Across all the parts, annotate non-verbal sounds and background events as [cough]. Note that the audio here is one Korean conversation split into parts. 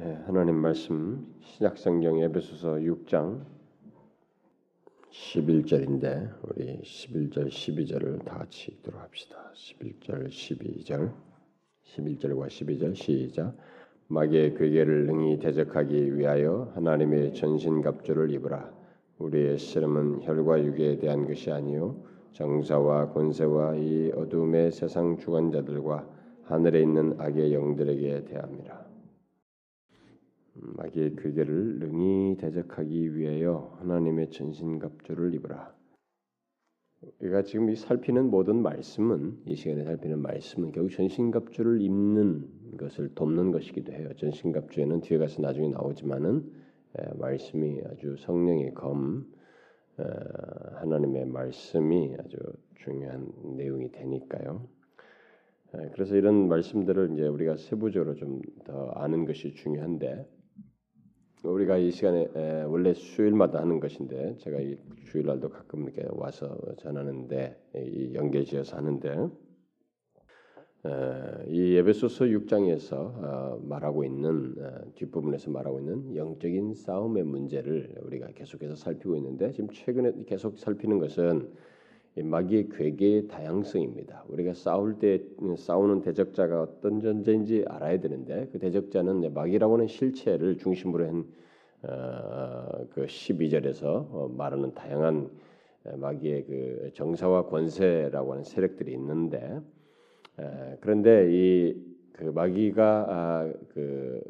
예, 하나님 말씀 신약성경 에베소서 6장 11절인데 우리 11절 12절을 다 같이 읽도록 합시다. 11절 12절 11절과 12절 시작. 마귀의 괴계를 능히 대적하기 위하여 하나님의 전신갑주를 입으라. 우리의 씨름은 혈과 육에 대한 것이 아니요 정사와 권세와 이 어둠의 세상 주관자들과 하늘에 있는 악의 영들에게 대함이라 마귀의 괴계를 능히 대적하기 위하여 하나님의 전신갑주를 입으라. 우리가 지금 이 살피는 모든 말씀은 이 시간에 살피는 말씀은 결국 전신갑주를 입는 것을 돕는 것이기도 해요. 전신갑주에는 뒤에 가서 나중에 나오지만은 말씀이 아주 성령의 검 하나님의 말씀이 아주 중요한 내용이 되니까요. 그래서 이런 말씀들을 이제 우리가 세부적으로 좀 더 아는 것이 중요한데 우리가 이 시간에 에, 원래 수요일마다 하는 것인데 제가 이 주일날도 가끔 이렇게 와서 전하는데 이 연계지어서 하는데 에, 이 에베소서 6장에서 어, 말하고 있는 어, 뒷부분에서 말하고 있는 영적인 싸움의 문제를 우리가 계속해서 살피고 있는데 지금 최근에 계속 살피는 것은 마귀의 궤계의 다양성입니다. 우리가 싸울 때 싸우는 대적자가 어떤 존재인지 알아야 되는데 그 대적자는 마귀라고 하는 실체를 중심으로 한그 어, 12절에서 어, 말하는 다양한 마귀의 그 정사와 권세라고 하는 세력들이 있는데 그런데 이 그 마귀가 아, 그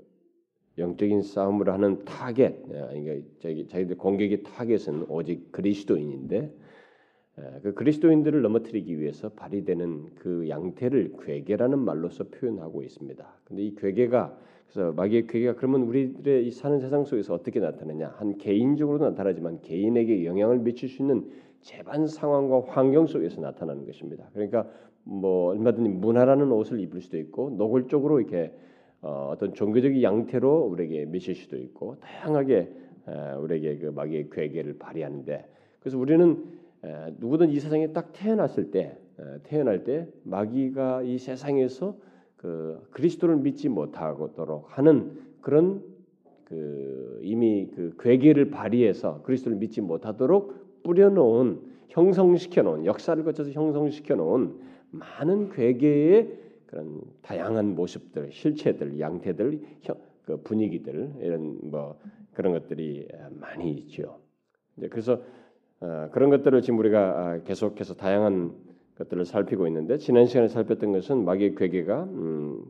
영적인 싸움을 하는 타겟, 그러니까 자기들 공격의 타겟은 오직 그리스도인인데 그 그리스도인들을 넘어뜨리기 위해서 발휘되는 그 양태를 괴계라는 말로서 표현하고 있습니다. 근데 이 괴계가 그래서 마귀의 괴계가 그러면 우리들의 이 사는 세상 속에서 어떻게 나타나냐? 한 개인적으로 나타나지만 개인에게 영향을 미칠 수 있는 재반 상황과 환경 속에서 나타나는 것입니다. 그러니까 뭐 얼마든지 문화라는 옷을 입을 수도 있고 노골적으로 이렇게 어, 떤 종교적인 양태로 우리에게 미칠 수도 있고 다양하게 우리에게 그 마귀의 괴계를 발휘하는데 그래서 우리는 누구든 이 세상에 딱 태어났을 때 태어날 때 마귀가 이 세상에서 그 그리스도를 믿지 못하도록 하는 그런 그 이미 그 괴계를 발휘해서 그리스도를 믿지 못하도록 뿌려놓은 형성시켜 놓은 역사를 거쳐서 형성시켜 놓은 많은 괴계의 그런 다양한 모습들, 실체들, 양태들, 그 분위기들 이런 뭐 그런 것들이 많이 있죠. 그래서 어, 그런 것들을 지금 우리가 아, 계속해서 다양한 것들을 살피고 있는데 지난 시간에 살폈던 것은 마귀의 괴계가 음,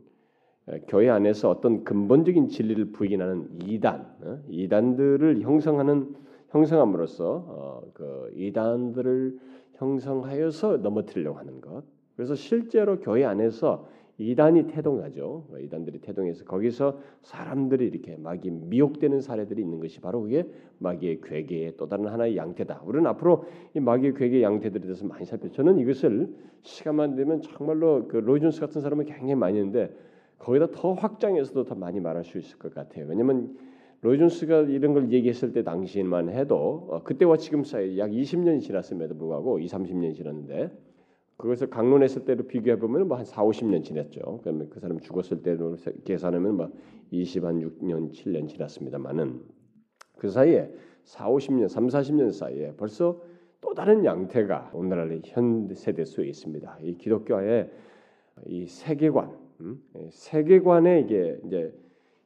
교회 안에서 어떤 근본적인 진리를 부인하는 이단, 어? 이단들을 형성하는 형성함으로써 어, 그 이단들을 형성하여서 넘어뜨리려고 하는 것. 그래서 실제로 교회 안에서 이단이 태동하죠. 이단들이 태동해서 거기서 사람들이 이렇게 마귀 미혹되는 사례들이 있는 것이 바로 그게 마귀의 괴계의 또 다른 하나의 양태다. 우리는 앞으로 이 마귀의 괴계 양태들에 대해서 많이 살펴. 저는 이것을 시간만 되면 정말로 그 로이존스 같은 사람은 굉장히 많이 있는데 거기다 더 확장해서도 더 많이 말할 수 있을 것 같아요. 왜냐하면 로이존스가 이런 걸 얘기했을 때 당시만 해도 어, 그때와 지금 사이 약 20년이 지났음에도 불구하고 2, 30년이 지났는데 그것을 강론했을 때로 비교해 보면 뭐한 4, 50년 지났죠. 그러면 그 사람 죽었을 때로 계산하면 뭐 20, 한 6년, 7년 지났습니다만은 그 사이에 4, 50년, 3, 40년 사이에 벌써 또 다른 양태가 오늘날 현 세대 속에 있습니다. 이 기독교의 이 세계관, 음? 세계관에 이게 이제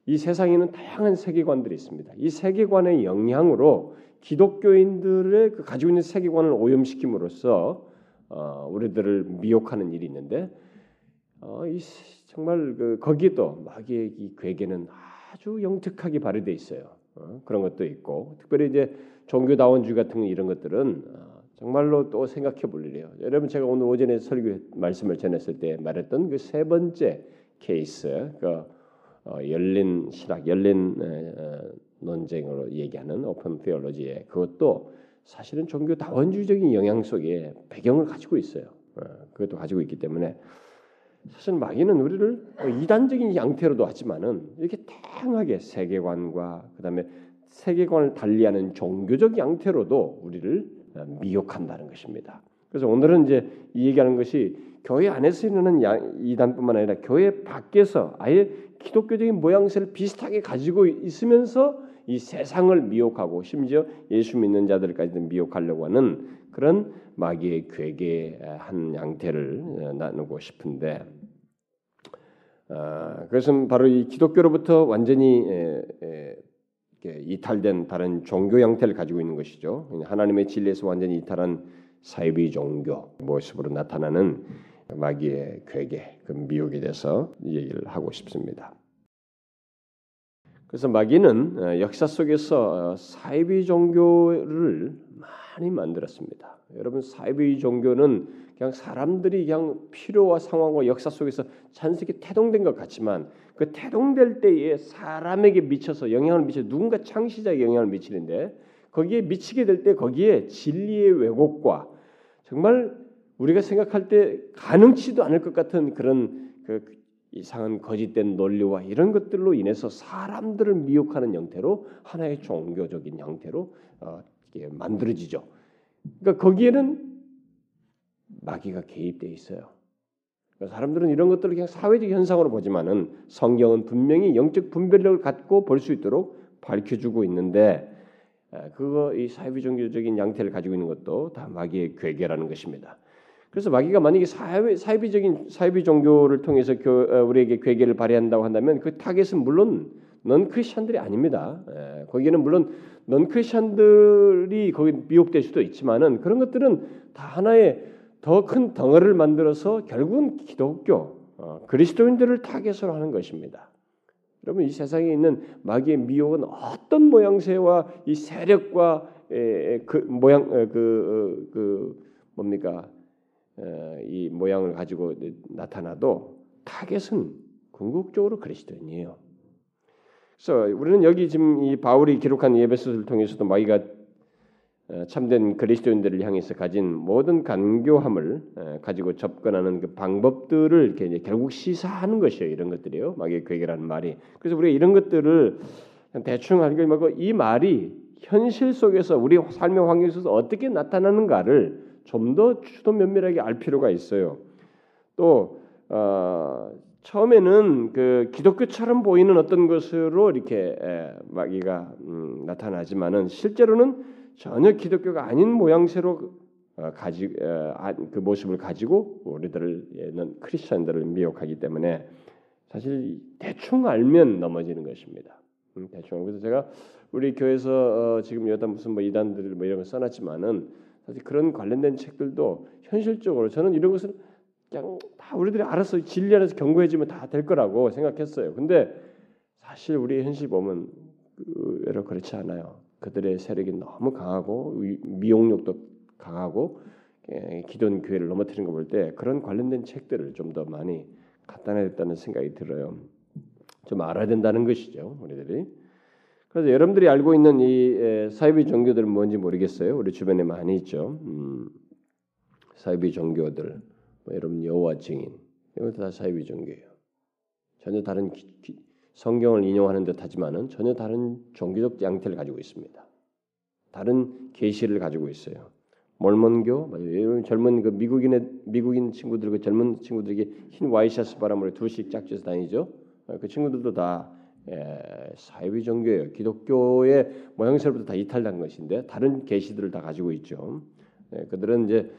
이 세상에는 다양한 세계관들이 있습니다. 이 세계관의 영향으로 기독교인들의 그 가지고 있는 세계관을 오염시킴으로써 어, 우리들을 미혹하는 일이 있는데 어, 이, 정말 그 거기도 마귀의 이 괴계는 아주 영특하게 발휘돼 있어요. 어, 그런 것도 있고 특별히 이제 종교다원주의 같은 이런 것들은 어, 정말로 또 생각해 볼 일이에요. 여러분 제가 오늘 오전에 설교 말씀을 전했을 때 말했던 그 세 번째 케이스, 그 어, 열린 신학, 열린 논쟁으로 얘기하는 오픈 테올로지에 그것도 사실은 종교 다원주의적인 영향 속에 배경을 가지고 있어요. 어, 그것도 가지고 있기 때문에 사실 마귀는 우리를 뭐 이단적인 양태로도 하지만은 이렇게 다양하게 세계관과 그다음에 세계관을 달리하는 종교적 양태로도 우리를 어, 미혹한다는 것입니다. 그래서 오늘은 이제 이 얘기하는 것이 교회 안에서 일어나는 이단뿐만 아니라 교회 밖에서 아예 기독교적인 모양새를 비슷하게 가지고 있으면서 이 세상을 미혹하고 심지어 예수 믿는 자들까지도 미혹하려고 하는 그런 마귀의 괴계 한 양태를 어, 나누고 싶은데 아, 그것은 바로 이 기독교로부터 완전히 이탈된 다른 종교 형태를 가지고 있는 것이죠. 하나님의 진리에서 완전히 이탈한 사이비 종교 모습으로 나타나는 마귀의 괴계, 그 미혹에 대해서 얘기를 하고 싶습니다. 그래서 마귀는 어, 역사 속에서 어, 사이비 종교를 많이 만들었습니다. 여러분 사이비 종교는 그냥 사람들이 그냥 필요와 상황과 역사 속에서 자연스럽게 태동된 것 같지만 그 태동될 때에 사람에게 미쳐서 영향을 미쳐 누군가 창시자에 영향을 미치는데 거기에 미치게 될 때 거기에 진리의 왜곡과 정말 우리가 생각할 때 가능치도 않을 것 같은 그런 그 이상한 거짓된 논리와 이런 것들로 인해서 사람들을 미혹하는 형태로 하나의 종교적인 형태로 어, 만들어지죠. 그러니까 거기에는 마귀가 개입돼 있어요. 그러니까 사람들은 이런 것들을 그냥 사회적 현상으로 보지만은 성경은 분명히 영적 분별력을 갖고 볼 수 있도록 밝혀주고 있는데 그거 이 사회비 종교적인 양태를 가지고 있는 것도 다 마귀의 괴계라는 것입니다. 그래서 마귀가 만약에 사회, 사이비적인 사이비 종교를 통해서 교, 어, 우리에게 궤계를 발휘한다고 한다면 그 타겟은 물론 non 크리스천들이 아닙니다. 에, 거기에는 물론 non 크리스천들이 거기 미혹될 수도 있지만은 그런 것들은 다 하나의 더 큰 덩어리를 만들어서 결국은 기독교 어, 그리스도인들을 타겟으로 하는 것입니다. 여러분 이 세상에 있는 마귀의 미혹은 어떤 모양새와 이 세력과 에, 그 모양 그, 어, 그 뭡니까 이 모양을 가지고 나타나도 타겟은 궁극적으로 그리스도인이에요. 그래서 우리는 여기 지금 이 바울이 기록한 에베소서를 통해서도 마귀가 참된 그리스도인들을 향해서 가진 모든 간교함을 가지고 접근하는 그 방법들을 이렇게 결국 시사하는 것이에요. 이런 것들이요. 마귀의 궤계라는 말이. 그래서 우리가 이런 것들을 대충 게 말고 이 말이 현실 속에서 우리 삶의 환경 속에서 어떻게 나타나는가를 좀 더 추도 면밀하게 알 필요가 있어요. 또 어, 처음에는 그 기독교처럼 보이는 어떤 것으로 이렇게 에, 마귀가 음, 나타나지만은 실제로는 전혀 기독교가 아닌 모양새로 어, 가지 어, 아, 그 모습을 가지고 우리들은 크리스천들을 미혹하기 때문에 사실 대충 알면 넘어지는 것입니다. 음, 대충 그래서 제가 우리 교회에서 어, 지금 여다 무슨 뭐 이단들 뭐 이런 거 써놨지만은 사실 그런 관련된 책들도 현실적으로 저는 이런 것은 그냥 다 우리들이 알아서 진리 안에서 경고해주면 다 될 거라고 생각했어요. 근데 사실 우리 현실 보면 의외로 그렇지 않아요. 그들의 세력이 너무 강하고 미용력도 강하고 예, 기존 교회를 넘어뜨리는 거볼 때 그런 관련된 책들을 좀 더 많이 갖다 놔야 겠다는 생각이 들어요. 좀 알아야 된다는 것이죠, 우리들이. 그래서 여러분들이 알고 있는 이 사이비 종교들은 뭔지 모르겠어요. 우리 주변에 많이 있죠. 음, 사이비 종교들, 뭐 여러분 여호와 증인 이것도 다 사이비 종교예요. 전혀 다른 기, 기, 성경을 인용하는 듯하지만은 전혀 다른 종교적 양태를 가지고 있습니다. 다른 계시를 가지고 있어요. 몰몬교, 젊은 그 미국인의 미국인 친구들 그 젊은 친구들에게 흰 와이셔츠 바람으로 둘씩 짝지어서 다니죠. 그 친구들도 다 예, 사회비 종교예요. 기독교의 모양새로부터 다 이탈된 것인데 다른 계시들을 다 가지고 있죠. 예, 그들은 이제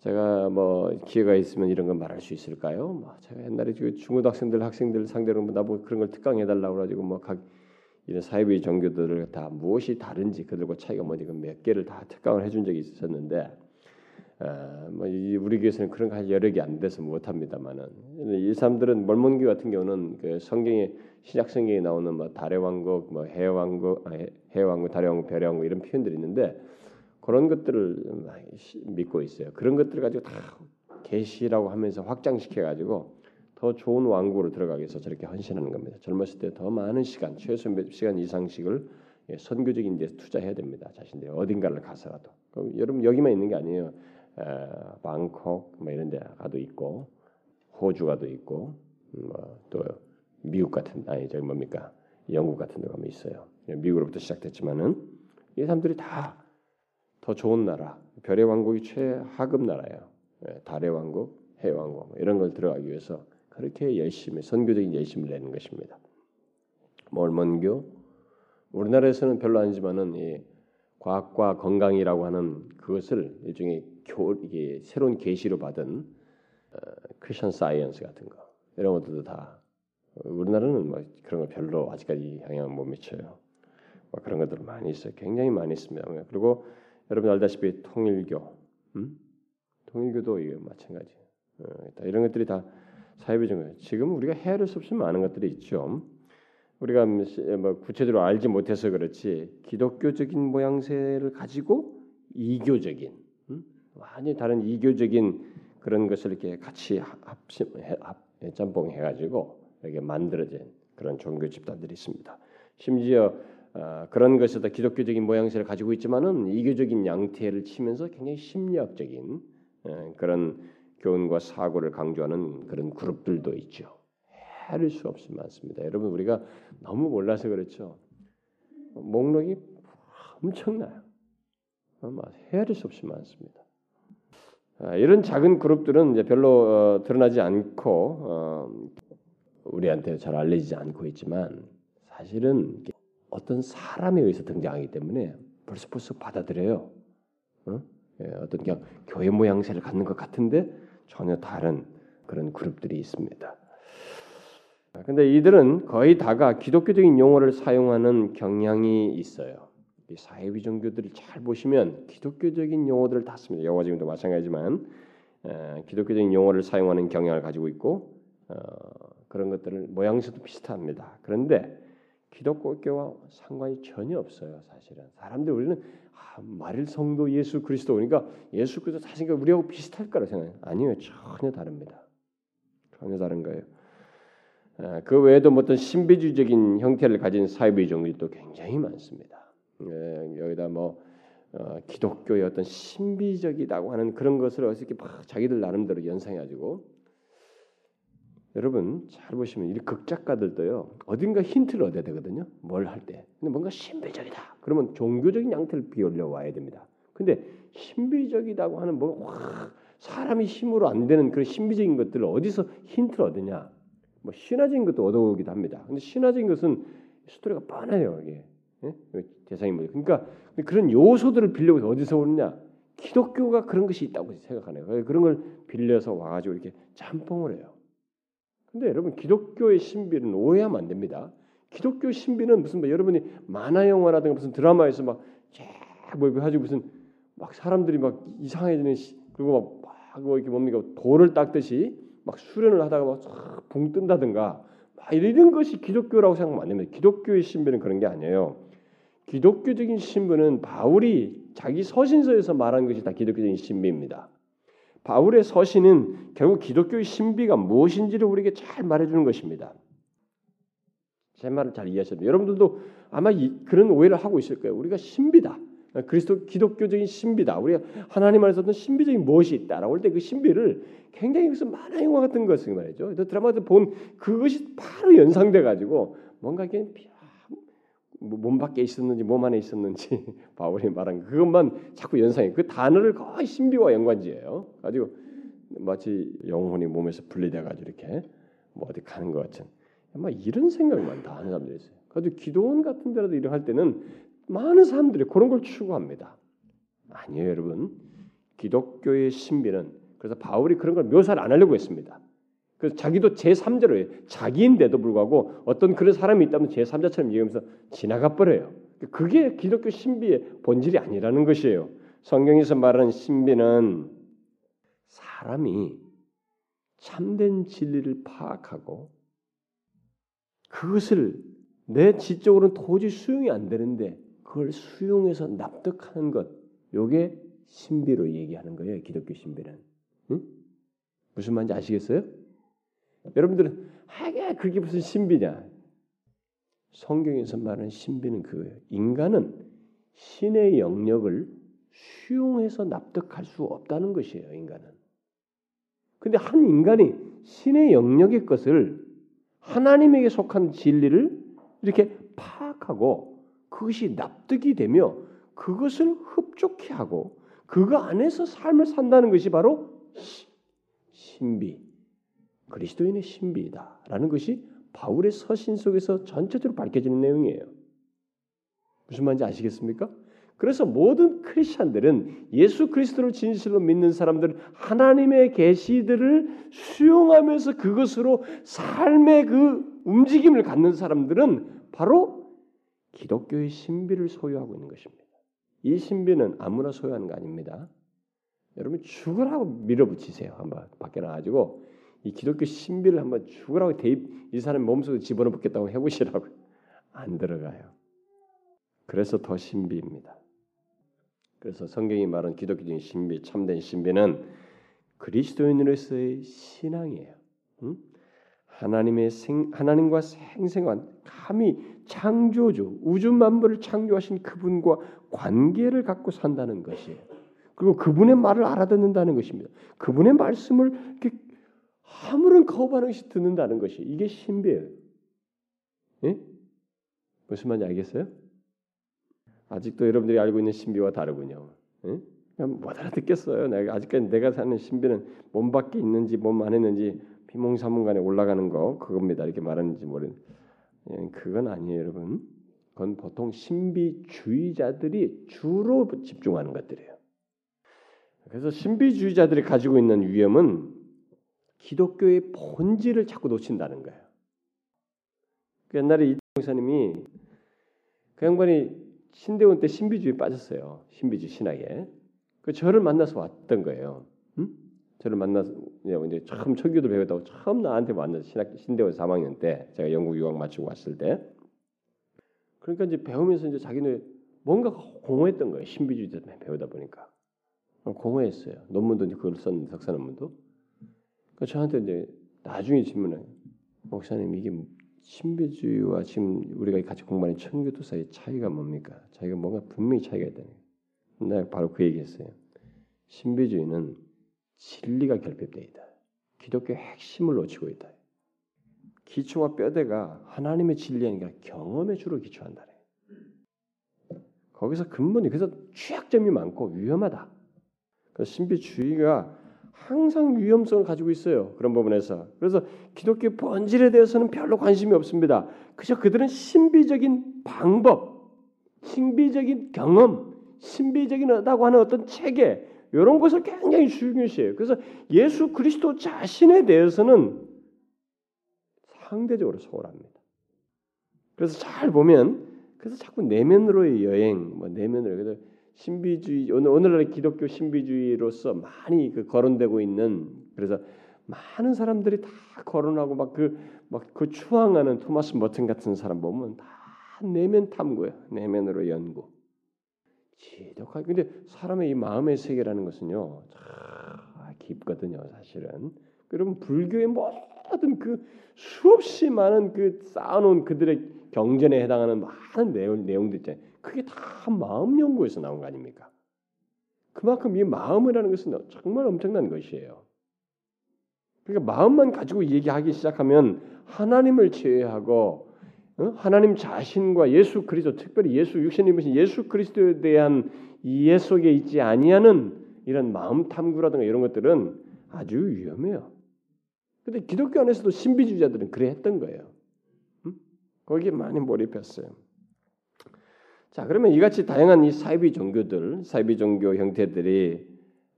제가 뭐 기회가 있으면 이런 걸 말할 수 있을까요? 뭐 제가 옛날에 중고등학생들 학생들 상대로 뭐 나보고 그런 걸 특강해 달라고 그래가지고 뭐각 이런 사회비 종교들을 다 무엇이 다른지 그들과 차이가 뭔지 몇 개를 다 특강을 해준 적이 있었는데 어, 뭐 우리 교회에서는 그런 거 여러 개안 돼서 못합니다만은 이 사람들은 mormon교 같은 경우는 그 성경에 신약 성경에 나오는 뭐 달의 왕국, 뭐 해의 왕국, 아, 해의 왕국, 달의 왕국, 별의 왕국 이런 표현들이 있는데 그런 것들을 믿고 있어요. 그런 것들을 가지고 다 계시라고 하면서 확장시켜 가지고 더 좋은 왕국으로 들어가기 위해서 저렇게 헌신하는 겁니다. 젊었을 때 더 많은 시간, 최소 몇 시간 이상씩을 예, 선교적인 데 투자해야 됩니다. 자신들 어딘가를 가서라도. 여러분 여기만 있는 게 아니에요. 에, 방콕 뭐 이런 데 가도 있고 호주 가도 있고 뭐 또 미국 같은 아니 저기 뭡니까 영국 같은 데 가면 있어요. 미국으로부터 시작됐지만은 이 사람들이 다 더 좋은 나라, 별의 왕국이 최하급 나라예요. 예, 달의 왕국, 해왕고 뭐 이런 걸 들어가기 위해서 그렇게 열심히 선교적인 열심을 내는 것입니다. 몰몬교 우리나라에서는 별로 아니지만은 이 과학과 건강이라고 하는 그것을 일종의 교 이게 새로운 계시로 받은 어, 크리스천 사이언스 같은 거 이런 것들도 다 우리나라는 뭐 그런 거 별로 아직까지 영향을 못 미쳐요. 뭐 그런 것들 많이 있어요. 굉장히 많이 있습니다. 그리고 여러분 알다시피 통일교, 음? 통일교도 이게 마찬가지. 어, 이런 것들이 다 사이비적인 거예요. 지금 우리가 헤아릴 수 없이 많은 것들이 있죠. 우리가 뭐 구체적으로 알지 못해서 그렇지 기독교적인 모양새를 가지고 이교적인 음? 완전히 다른 이교적인 그런 것을 이렇게 같이 합심 합 짬뽕 해 가지고 이렇게 만들어진 그런 종교 집단들이 있습니다. 심지어 어, 그런 것에다 기독교적인 모양새를 가지고 있지만은 이교적인 양태를 치면서 굉장히 심리학적인 어, 그런 교훈과 사고를 강조하는 그런 그룹들도 있죠. 헤아릴 수 없이 많습니다. 여러분 우리가 너무 몰라서 그렇죠. 목록이 엄청나요. 헤아릴 수 없이 많습니다. 아, 이런 작은 그룹들은 이제 별로 어, 드러나지 않고 어, 우리한테 잘 알려지지 않고 있지만 사실은 어떤 사람에 의해서 등장하기 때문에 벌써 벌써 받아들여요. 어? 예, 어떤 그냥 교회 모양새를 갖는 것 같은데 전혀 다른 그런 그룹들이 있습니다. 근데 이들은 거의 다가 기독교적인 용어를 사용하는 경향이 있어요. 이 사회비 종교들을 잘 보시면 기독교적인 용어들을 다 씁니다. 여호와 지금도 마찬가지지만 에, 기독교적인 용어를 사용하는 경향을 가지고 있고 어, 그런 것들을 모양새도 비슷합니다. 그런데 기독교와 상관이 전혀 없어요. 사실은 사람들 우리는 아, 말일 성도 예수 그리스도 그러니까 예수 그리스도 사실 우리하고 비슷할 거라 생각해요. 아니요, 전혀 다릅니다. 전혀 다른 거예요. 아, 그 외에도 뭐 어떤 신비주의적인 형태를 가진 사회주의 종들도 굉장히 많습니다. 예, 여기다 뭐 어, 기독교의 어떤 신비적이라고 하는 그런 것을 어떻게 막 자기들 나름대로 연상해가지고 여러분 잘 보시면 이 극작가들도요 어딘가 힌트를 얻어야 되거든요. 뭘 할 때. 근데 뭔가 신비적이다. 그러면 종교적인 양태를 비올려 와야 됩니다. 근데 신비적이다고 하는 뭐 와, 사람이 힘으로 안 되는 그런 신비적인 것들을 어디서 힌트를 얻느냐? 뭐 신화적인 것도 얻어오기도 합니다. 근데 신화적인 것은 스토리가 뻔해요 이게 예? 대상이 뭐 그러니까 그런 요소들을 빌려서 어디서 오느냐? 기독교가 그런 것이 있다고 생각하네요. 그런 걸 빌려서 와가지고 이렇게 짬뽕을 해요. 근데 여러분 기독교의 신비는 오해하면 안 됩니다. 기독교 신비는 무슨 뭐 여러분이 만화 영화라든가 무슨 드라마에서 막쫙뭐 가지고 무슨 막 사람들이 막 이상해지는 그리고 막뭐 이렇게 뭡니까 돌을 닦듯이 막 수련을 하다가 막붕 뜬다든가 막 이런 것이 기독교라고 생각하면 안 됩니다. 기독교의 신비는 그런 게 아니에요. 기독교적인 신비는 바울이 자기 서신서에서 말한 것이 다 기독교적인 신비입니다. 바울의 서신은 결국 기독교의 신비가 무엇인지를 우리에게 잘 말해주는 것입니다. 제 말을 잘 이해하셔도 여러분들도 아마 이, 그런 오해를 하고 있을 거예요. 우리가 신비다. 그리스도 기독교적인 신비다. 우리가 하나님 안에서 어떤 신비적인 무엇이 있다라고 할 때 그 신비를 굉장히 무슨 만화 영화 같은 것을 말이죠. 드라마에서 본 그것이 바로 연상돼 가지고 뭔가 이게 뭐 몸 밖에 있었는지 몸 안에 있었는지 [laughs] 바울이 말한 그것만 자꾸 연상해. 그 단어를 거의 신비와 연관지어요. 가지고 마치 영혼이 몸에서 분리돼 가지고 이렇게 뭐 어디 가는 것 같은. 아마 이런 생각만 다 하는 사람들이 있어요. 가지고 기도원 같은 데라도 일을 할 때는 많은 사람들이 그런 걸 추구합니다. 아니에요, 여러분. 기독교의 신비는 그래서 바울이 그런 걸 묘사를 안 하려고 했습니다. 그래서 자기도 제3자로 해요. 자기인데도 불구하고 어떤 그런 사람이 있다면 제3자처럼 얘기하면서 지나가 버려요. 그게 기독교 신비의 본질이 아니라는 것이에요. 성경에서 말하는 신비는 사람이 참된 진리를 파악하고 그것을 내 지적으로는 도저히 수용이 안 되는데 그걸 수용해서 납득하는 것, 요게 신비로 얘기하는 거예요. 기독교 신비는. 응? 무슨 말인지 아시겠어요? 여러분들은 하게 그게 무슨 신비냐? 성경에서 말하는 신비는 그거예요. 인간은 신의 영역을 수용해서 납득할 수 없다는 것이에요. 인간은. 근데 한 인간이 신의 영역의 것을 하나님에게 속한 진리를 이렇게 파악하고 그것이 납득이 되며 그것을 흡족해 하고 그거 안에서 삶을 산다는 것이 바로 신비, 그리스도인의 신비이다라는 것이 바울의 서신 속에서 전체적으로 밝혀지는 내용이에요. 무슨 말인지 아시겠습니까? 그래서 모든 크리스천들은 예수 그리스도를 진실로 믿는 사람들은 하나님의 계시들을 수용하면서 그것으로 삶의 그 움직임을 갖는 사람들은 바로 기독교의 신비를 소유하고 있는 것입니다. 이 신비는 아무나 소유하는 거 아닙니다. 여러분 죽으라고 밀어붙이세요. 한번 밖에 나가지고 이 기독교 신비를 한번 죽으라고 대입 이 사람 몸속에 집어넣겠다고 해보시라고 안 들어가요. 그래서 더 신비입니다. 그래서 성경이 말한 기독교적인 신비, 참된 신비는 그리스도인으로서의 신앙이에요. 응? 하나님의 생, 하나님과 생생한 감히 창조주 우주 만물을 창조하신 그분과 관계를 갖고 산다는 것이에요. 그리고 그분의 말을 알아듣는다는 것입니다. 그분의 말씀을 이렇게 아무런 거부하는 것이 듣는다는 것이 이게 신비예요. 예? 무슨 말인지 알겠어요? 아직도 여러분들이 알고 있는 신비와 다르군요. 예? 못 알아듣겠어요. 내가 아직까지 내가 사는 신비는 몸 밖에 있는지 몸 안에 있는지 비몽사몽간에 올라가는 거 그겁니다. 이렇게 말하는지 모르는 예, 그건 아니에요, 여러분. 그건 보통 신비주의자들이 주로 집중하는 것들이에요. 그래서 신비주의자들이 가지고 있는 위험은 기독교의 본질을 자꾸 놓친다는 거예요. 그 옛날에 이 목사님이 그 양반이 신대원 때 신비주의 빠졌어요. 신비주의 신학에. 그 저를 만나서 왔던 거예요. 응? 저를 만나서 이제 처음 청교도 배웠다고 처음 나한테 만나서 신학 신대원 3학년 때 제가 영국 유학 마치고 왔을 때 그러니까 이제 배우면서 이제 자기는 뭔가 공허했던 거예요. 신비주의 배우다 보니까 공허했어요. 논문도 그걸 썼는 석사 논문도. 그 저한테 이제 나중에 질문해 목사님 이게 신비주의와 지금 우리가 같이 공부하는 청교도 사이 차이가 뭡니까? 자기가 뭔가 분명히 차이가 있다는 거예요. 내가 바로 그 얘기했어요. 신비주의는 진리가 결핍되어 있다. 기독교의 핵심을 놓치고 있다. 기초와 뼈대가 하나님의 진리 아니라 경험에 주로 기초한다. 거기서 근본이 그래서 취약점이 많고 위험하다. 그 신비주의가 항상 위험성을 가지고 있어요. 그런 부분에서. 그래서 기독교 본질에 대해서는 별로 관심이 없습니다. 그저 그들은 신비적인 방법, 신비적인 경험, 신비적이다고 하는 어떤 체계 이런 것을 굉장히 중요시해요. 그래서 예수 그리스도 자신에 대해서는 상대적으로 소홀합니다. 그래서 잘 보면 그래서 자꾸 내면으로의 여행, 뭐 내면으로 신비주의 오늘 오늘날 기독교 신비주의로서 많이 그 거론되고 있는 그래서 많은 사람들이 다 거론하고 막 그 막 그 추앙하는 토마스 머튼 같은 사람 보면 다 내면 탐구야 내면으로 연구. 지독하게 근데 사람의 이 마음의 세계라는 것은요 참 깊거든요 사실은. 그러면 불교의 모든 그 수없이 많은 그 쌓아놓은 그들의 경전에 해당하는 많은 내용 내용들 있잖아요. 그게 다 마음 연구에서 나온 거 아닙니까? 그만큼 이 마음이라는 것은 정말 엄청난 것이에요. 그러니까 마음만 가지고 얘기하기 시작하면 하나님을 제외하고 어? 하나님 자신과 예수 그리스도 특별히 예수 육신이신 예수 그리스도에 대한 이해 속에 있지 아니하는 이런 마음 탐구라든가 이런 것들은 아주 위험해요. 근데 기독교 안에서도 신비주의자들은 그래 했던 거예요. 음? 거기에 많이 몰입했어요. 자, 그러면 이같이 다양한 이 사이비 종교들, 사이비 종교 형태들이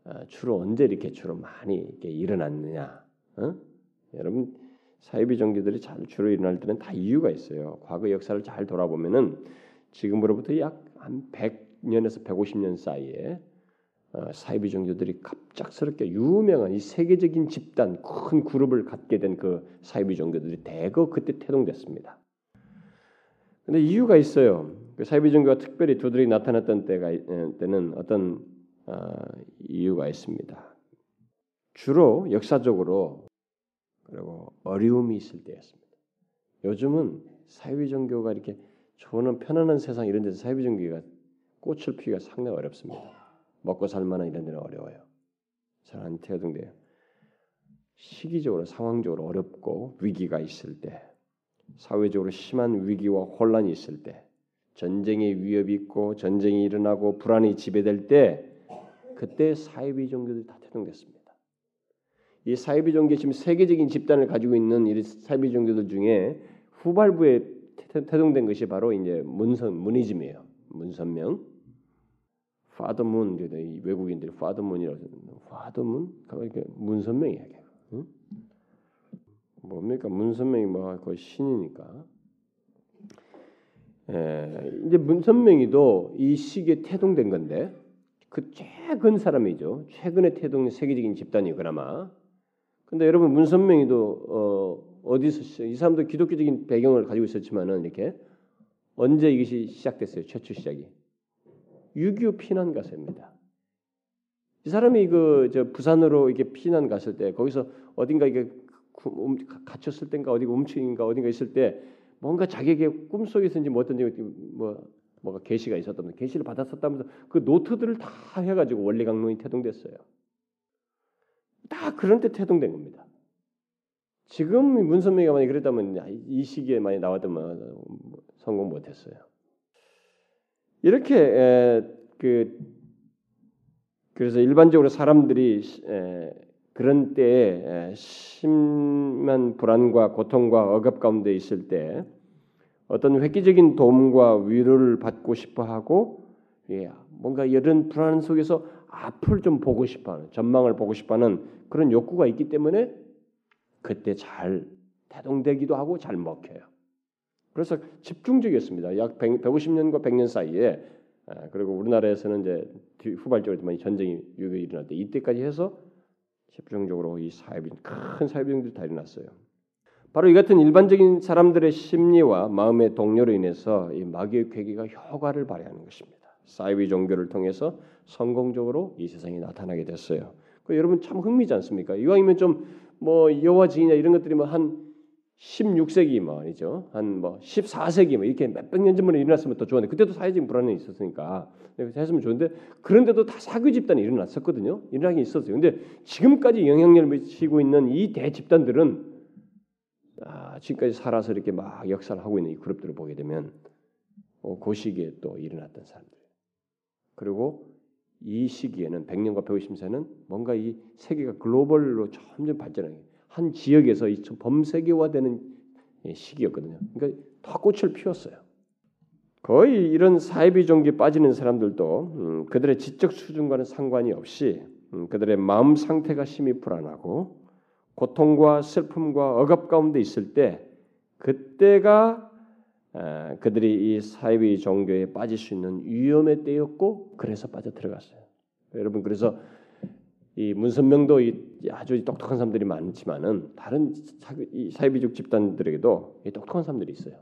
어, 주로 언제 이렇게 주로 많이 이렇게 일어났느냐? 어? 여러분 사이비 종교들이 잘 주로 일어날 때는 다 이유가 있어요. 과거 역사를 잘 돌아보면은 지금으로부터 약 한 100년에서 150년 사이에 어, 사이비 종교들이 갑작스럽게 유명한 이 세계적인 집단 큰 그룹을 갖게 된 그 사이비 종교들이 대거 그때 태동됐습니다. 근데 이유가 있어요. 그 사이비 종교가 특별히 두드리 나타났던 때가 때는 어떤 어, 이유가 있습니다. 주로 역사적으로 그리고 어려움이 있을 때였습니다. 요즘은 사이비 종교가 이렇게 좋은 편안한 세상 이런 데서 사이비 종교가 꽃을 피기가 상당히 어렵습니다. 먹고 살만한 이런 데는 어려워요. 잘 안 태어등돼요. 시기적으로 상황적으로 어렵고 위기가 있을 때 사회적으로 심한 위기와 혼란이 있을 때, 전쟁의 위협이 있고 전쟁이 일어나고 불안이 지배될 때, 그때 사회비 종교들이 다 태동됐습니다. 이 사이비 종교 지금 세계적인 집단을 가지고 있는 이 사이비 종교들 중에 후발부에 태동된 것이 바로 이제 문선 문이즘이에요. 문선명. 파더문 외국인들이 파더문이라고 파더문 이렇게 문선명 이야. 응? 뭡니까 문선명이 뭐 거의 신이니까. 에, 이제 문선명이도 이 시기에 태동된 건데 그 최근 사람이죠. 최근에 태동된 세계적인 집단이 그나마. 근데 여러분 문선명이도 어, 어디서 이 사람도 기독교적인 배경을 가지고 있었지만은 이렇게 언제 이것이 시작됐어요? 최초 시작이 6.25 피난 가서입니다. 이 사람이 그저 부산으로 이렇게 피난 갔을 때 거기서 어딘가 이게 음, 갇혔을 때인가 어디 움츠인가 어딘가 있을 때 뭔가 자기에게 꿈속에서인지 뭐 어떤지 뭐 뭐가 계시가 있었다면 계시를 받았었다면서 그 노트들을 다 해가지고 원리 강론이 태동됐어요. 다 그런 때 태동된 겁니다. 지금 문선명이가 만약 그랬다면 이 시기에 많이 나왔다면 성공 못했어요. 이렇게 에, 그 그래서 일반적으로 사람들이 에, 그런 때에 심한 불안과 고통과 억압 가운데 있을 때 어떤 획기적인 도움과 위로를 받고 싶어 하고 예, 뭔가 이런 불안 속에서 앞을 좀 보고 싶어하는 전망을 보고 싶어하는 그런 욕구가 있기 때문에 그때 잘 태동되기도 하고 잘 먹혀요. 그래서 집중적이었습니다. 약 100, 150년과 100년 사이에 아, 그리고 우리나라에서는 이제 후발적으로 전쟁이 일어날 때 이때까지 해서 집중적으로 이 사회비 큰 사회비용들이 다 일어났어요. 바로 이 같은 일반적인 사람들의 심리와 마음의 동료로 인해서 이 마귀의 괴기가 효과를 발휘하는 것입니다. 사이비 종교를 통해서 성공적으로 이 세상에 나타나게 됐어요. 그 여러분 참 흥미지 않습니까? 이왕이면 좀 뭐 여호와 증이나 이런 것들이 뭐한 16세기 말이죠. 한 뭐 14세기 뭐 이렇게 몇백 년 전에 일어났으면 더 좋은데 그때도 사회적인 불안이 있었으니까 했으면 좋은데 그런데도 다 사교 집단이 일어났었거든요. 일어나긴 있었어요. 근데 지금까지 영향력을 미치고 있는 이 대 집단들은 아, 지금까지 살아서 이렇게 막 역사를 하고 있는 이 그룹들을 보게 되면 어, 그 시기에 또 일어났던 사람들. 그리고 이 시기에는 100년과 150세는 뭔가 이 세계가 글로벌로 점점 발전하게 한 지역에서 이 범세계화되는 시기였거든요. 그러니까 다 꽃을 피웠어요. 거의 이런 사이비 종교에 빠지는 사람들도 음, 그들의 지적 수준과는 상관이 없이 음, 그들의 마음 상태가 심히 불안하고 고통과 슬픔과 억압 가운데 있을 때 그때가 아, 그들이 이 사이비 종교에 빠질 수 있는 위험의 때였고 그래서 빠져 들어갔어요. 여러분 그래서 이 문선명도 아주 똑똑한 사람들이 많지만은 다른 사이비족 집단들에게도 똑똑한 사람들이 있어요.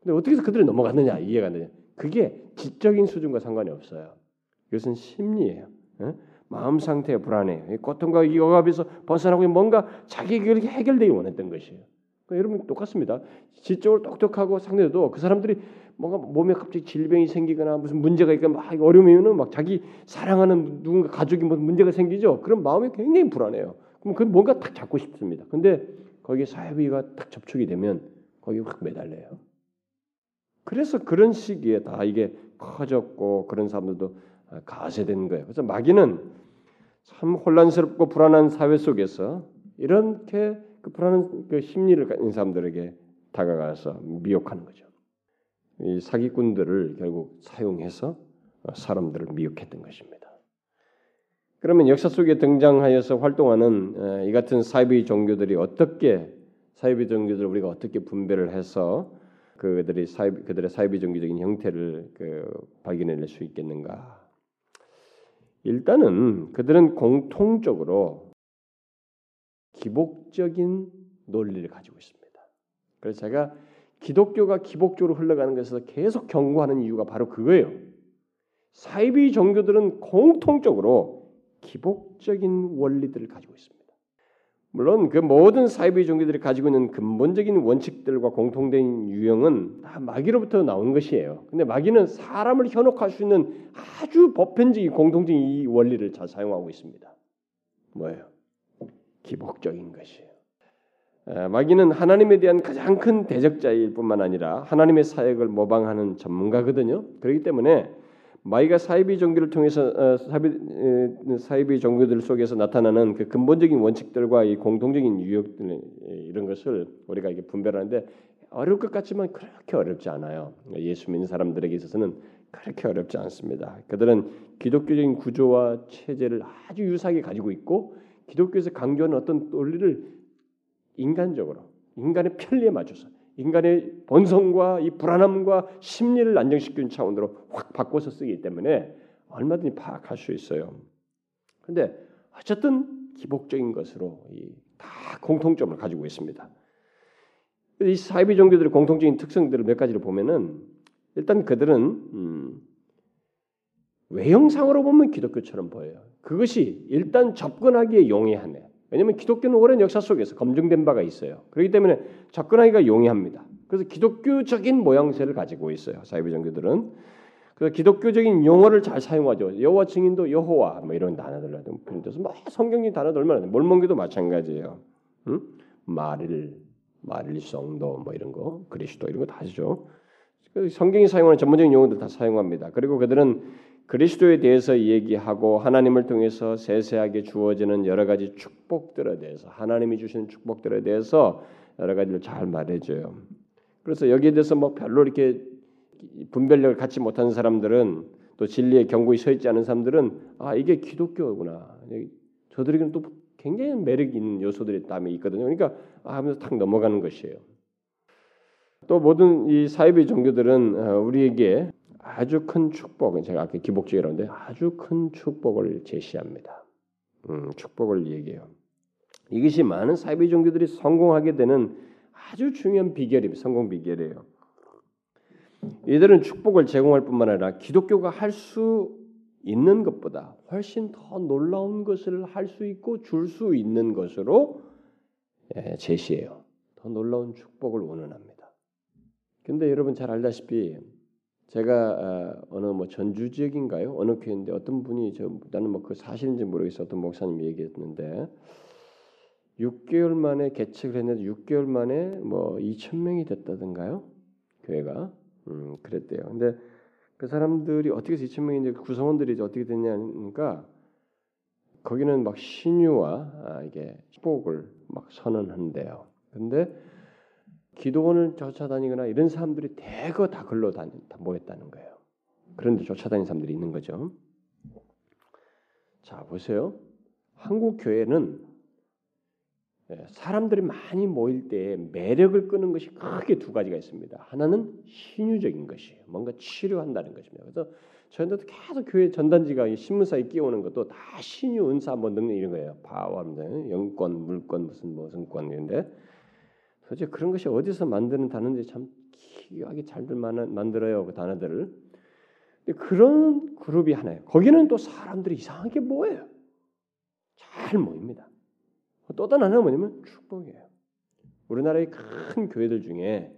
근데 어떻게 해서 그들이 넘어갔느냐 이해가 안 되냐. 그게 지적인 수준과 상관이 없어요. 이것은 심리예요. 에? 마음 상태의 불안해, 고통과 이 억압에서 벗어나고 뭔가 자기에게 해결되기 원했던 것이에요. 그러니까 여러분 똑같습니다. 지적으로 똑똑하고 상대도 그 사람들이 뭔가 몸에 갑자기 질병이 생기거나 무슨 문제가 있거나 막 어려우면은 막 자기 사랑하는 누군가 가족이 무슨 문제가 생기죠. 그럼 마음이 굉장히 불안해요. 그럼 그 뭔가 딱 잡고 싶습니다. 근데 거기에 사회비가 딱 접촉이 되면 거기 확 매달려요. 그래서 그런 시기에 다 이게 커졌고 그런 사람들도 가세된 거예요. 그래서 마귀는 참 혼란스럽고 불안한 사회 속에서 이렇게 그 불안한 그 심리를 가진 사람들에게 다가가서 미혹하는 거죠. 이 사기꾼들을 결국 사용해서 사람들을 미혹했던 것입니다. 그러면 역사 속에 등장하여서 활동하는 이 같은 사이비 종교들이 어떻게 사이비 종교들을 우리가 어떻게 분별을 해서 그들이 사이비, 그들의 사이비 종교적인 형태를 그 발견해낼 수 있겠는가? 일단은 그들은 공통적으로 기복적인 논리를 가지고 있습니다. 그래서 제가 기독교가 기복적으로 흘러가는 것에서 계속 경고하는 이유가 바로 그거예요. 사이비 종교들은 공통적으로 기복적인 원리들을 가지고 있습니다. 물론 그 모든 사이비 종교들이 가지고 있는 근본적인 원칙들과 공통된 유형은 다 마귀로부터 나온 것이에요. 근데 마귀는 사람을 현혹할 수 있는 아주 보편적인 공통적인 이 원리를 잘 사용하고 있습니다. 뭐예요? 기복적인 것이에요. 마귀는 하나님에 대한 가장 큰 대적자일 뿐만 아니라 하나님의 사역을 모방하는 전문가거든요. 그렇기 때문에 마이가 사이비 종교를 통해서 어, 사이비, 에, 사이비 종교들 속에서 나타나는 그 근본적인 원칙들과 이 공통적인 유형들 이런 것을 우리가 이게 분별하는데 어려울 것 같지만 그렇게 어렵지 않아요. 예수 믿는 사람들에게 있어서는 그렇게 어렵지 않습니다. 그들은 기독교적인 구조와 체제를 아주 유사하게 가지고 있고 기독교에서 강조하는 어떤 논리를 인간적으로 인간의 편리에 맞춰서 인간의 본성과 이 불안함과 심리를 안정시키는 차원으로 확 바꿔서 쓰기 때문에 얼마든지 파악할 수 있어요. 근데 어쨌든 기복적인 것으로 다 공통점을 가지고 있습니다. 이 사이비 종교들의 공통적인 특성들을 몇 가지를 보면은 일단 그들은 음, 외형상으로 보면 기독교처럼 보여요. 그것이 일단 접근하기에 용이하네. 왜냐하면 기독교는 오랜 역사 속에서 검증된 바가 있어요. 그렇기 때문에 접근하기가 용이합니다. 그래서 기독교적인 모양새를 가지고 있어요. 사이비 종교들은. 그래서 기독교적인 용어를 잘 사용하죠. 여호와 증인도 여호와 뭐 이런 단어들 그래서 뭐 성경적인 단어들 얼마나 몰몬교도 마찬가지예요. 응? 말일, 말일 성도 뭐 이런 거, 그리스도 이런 거다 하죠. 성경이 사용하는 전문적인 용어들 다 사용합니다. 그리고 그들은 그리스도에 대해서 얘기하고 하나님을 통해서 세세하게 주어지는 여러 가지 축복들에 대해서 하나님이 주시는 축복들에 대해서 여러 가지를 잘 말해줘요. 그래서 여기에 대해서 뭐 별로 이렇게 분별력을 갖지 못하는 사람들은 또 진리의 경고에 서 있지 않은 사람들은 아 이게 기독교구나. 저들에게는 또 굉장히 매력 있는 요소들이 땀에 있거든요. 그러니까 아 하면서 탁 넘어가는 것이에요. 또 모든 이 사이비 종교들은 어, 우리에게 아주 큰 축복, 제가 아까 기복주의라는데 아주 큰 축복을 제시합니다. 음, 축복을 얘기해요. 이것이 많은 사이비 종교들이 성공하게 되는 아주 중요한 비결입니다. 성공 비결이에요. 이들은 축복을 제공할 뿐만 아니라 기독교가 할 수 있는 것보다 훨씬 더 놀라운 것을 할 수 있고 줄 수 있는 것으로 예, 제시해요. 더 놀라운 축복을 원언합니다. 근데 여러분 잘 알다시피 제가 아, 어느 뭐 전주 지역인가요? 어느 교회인데 어떤 분이 저 나는 뭐 그 사실인지 모르겠어 어떤 목사님이 얘기했는데 6개월 만에 개척을 했는데 6개월 만에 뭐 2천 명이 됐다든가요? 교회가 음 그랬대요. 근데 그 사람들이 어떻게 해서 2천 명인데 그 구성원들이 어떻게 됐냐니까 거기는 막 신유와 아, 이게 축복을 막 선언한대요. 근데 기도원을 쫓아다니거나 이런 사람들이 대거 다 글로 다 모였다는 거예요. 그런데 쫓아다니는 사람들이 있는 거죠. 자 보세요. 한국 교회는 예, 사람들이 많이 모일 때 매력을 끄는 것이 크게 두 가지가 있습니다. 하나는 신유적인 것이에요. 뭔가 치료한다는 것입니다. 그래서 저희도 계속 교회 전단지가 신문사에 끼우는 것도 다 신유 은사 뭐 능력 이런 거예요. 파워인데 영권, 물권 무슨 무슨 권인데 도대체 그런 것이 어디서 만드는 단어인지 참 기하게 잘들 만들어요 그 단어들을. 근데 그런 그룹이 하나예요. 거기는 또 사람들이 이상하게 모여요. 잘 모입니다. 또 다른 하나는 뭐냐면 축복이에요. 우리나라의 큰 교회들 중에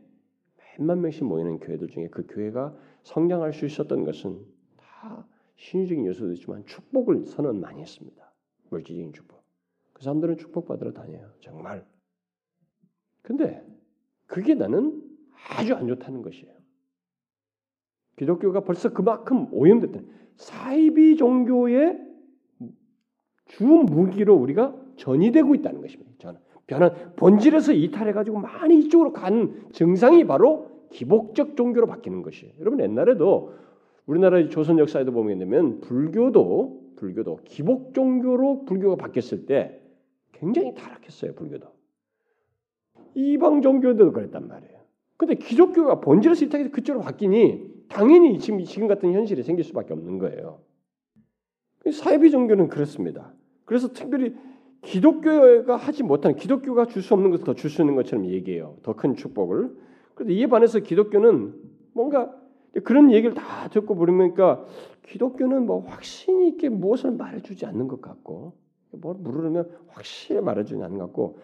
몇만 명씩 모이는 교회들 중에 그 교회가 성장할 수 있었던 것은 다 신유적인 요소도 있지만 축복을 선언 많이 했습니다. 물질적인 축복. 그 사람들은 축복받으러 다녀요. 정말. 근데 그게 나는 아주 안 좋다는 것이에요. 기독교가 벌써 그만큼 오염됐다. 사이비 종교의 주 무기로 우리가 전이되고 있다는 것입니다. 저는 변한 본질에서 이탈해 가지고 많이 이쪽으로 간 증상이 바로 기복적 종교로 바뀌는 것이에요. 여러분 옛날에도 우리나라 조선 역사에도 보면 되면 불교도 불교도 기복 종교로 불교가 바뀌었을 때 굉장히 타락했어요. 불교도 이방 종교들도 그랬단 말이에요. 근데 기독교가 본질에서 이탈해서 그쪽으로 바뀌니 당연히 지금 지금 같은 현실이 생길 수밖에 없는 거예요. 사이비 종교는 그렇습니다. 그래서 특별히 기독교가 하지 못한 기독교가 줄 수 없는 것을 더 줄 수 있는 것처럼 얘기해요. 더 큰 축복을. 그런데 이에 반해서 기독교는 뭔가 그런 얘기를 다 듣고 부르니까 기독교는 뭐 확신이 있게 무엇을 말해주지 않는 것 같고 뭘 물으면 확실히 말해주지 않는 것 같고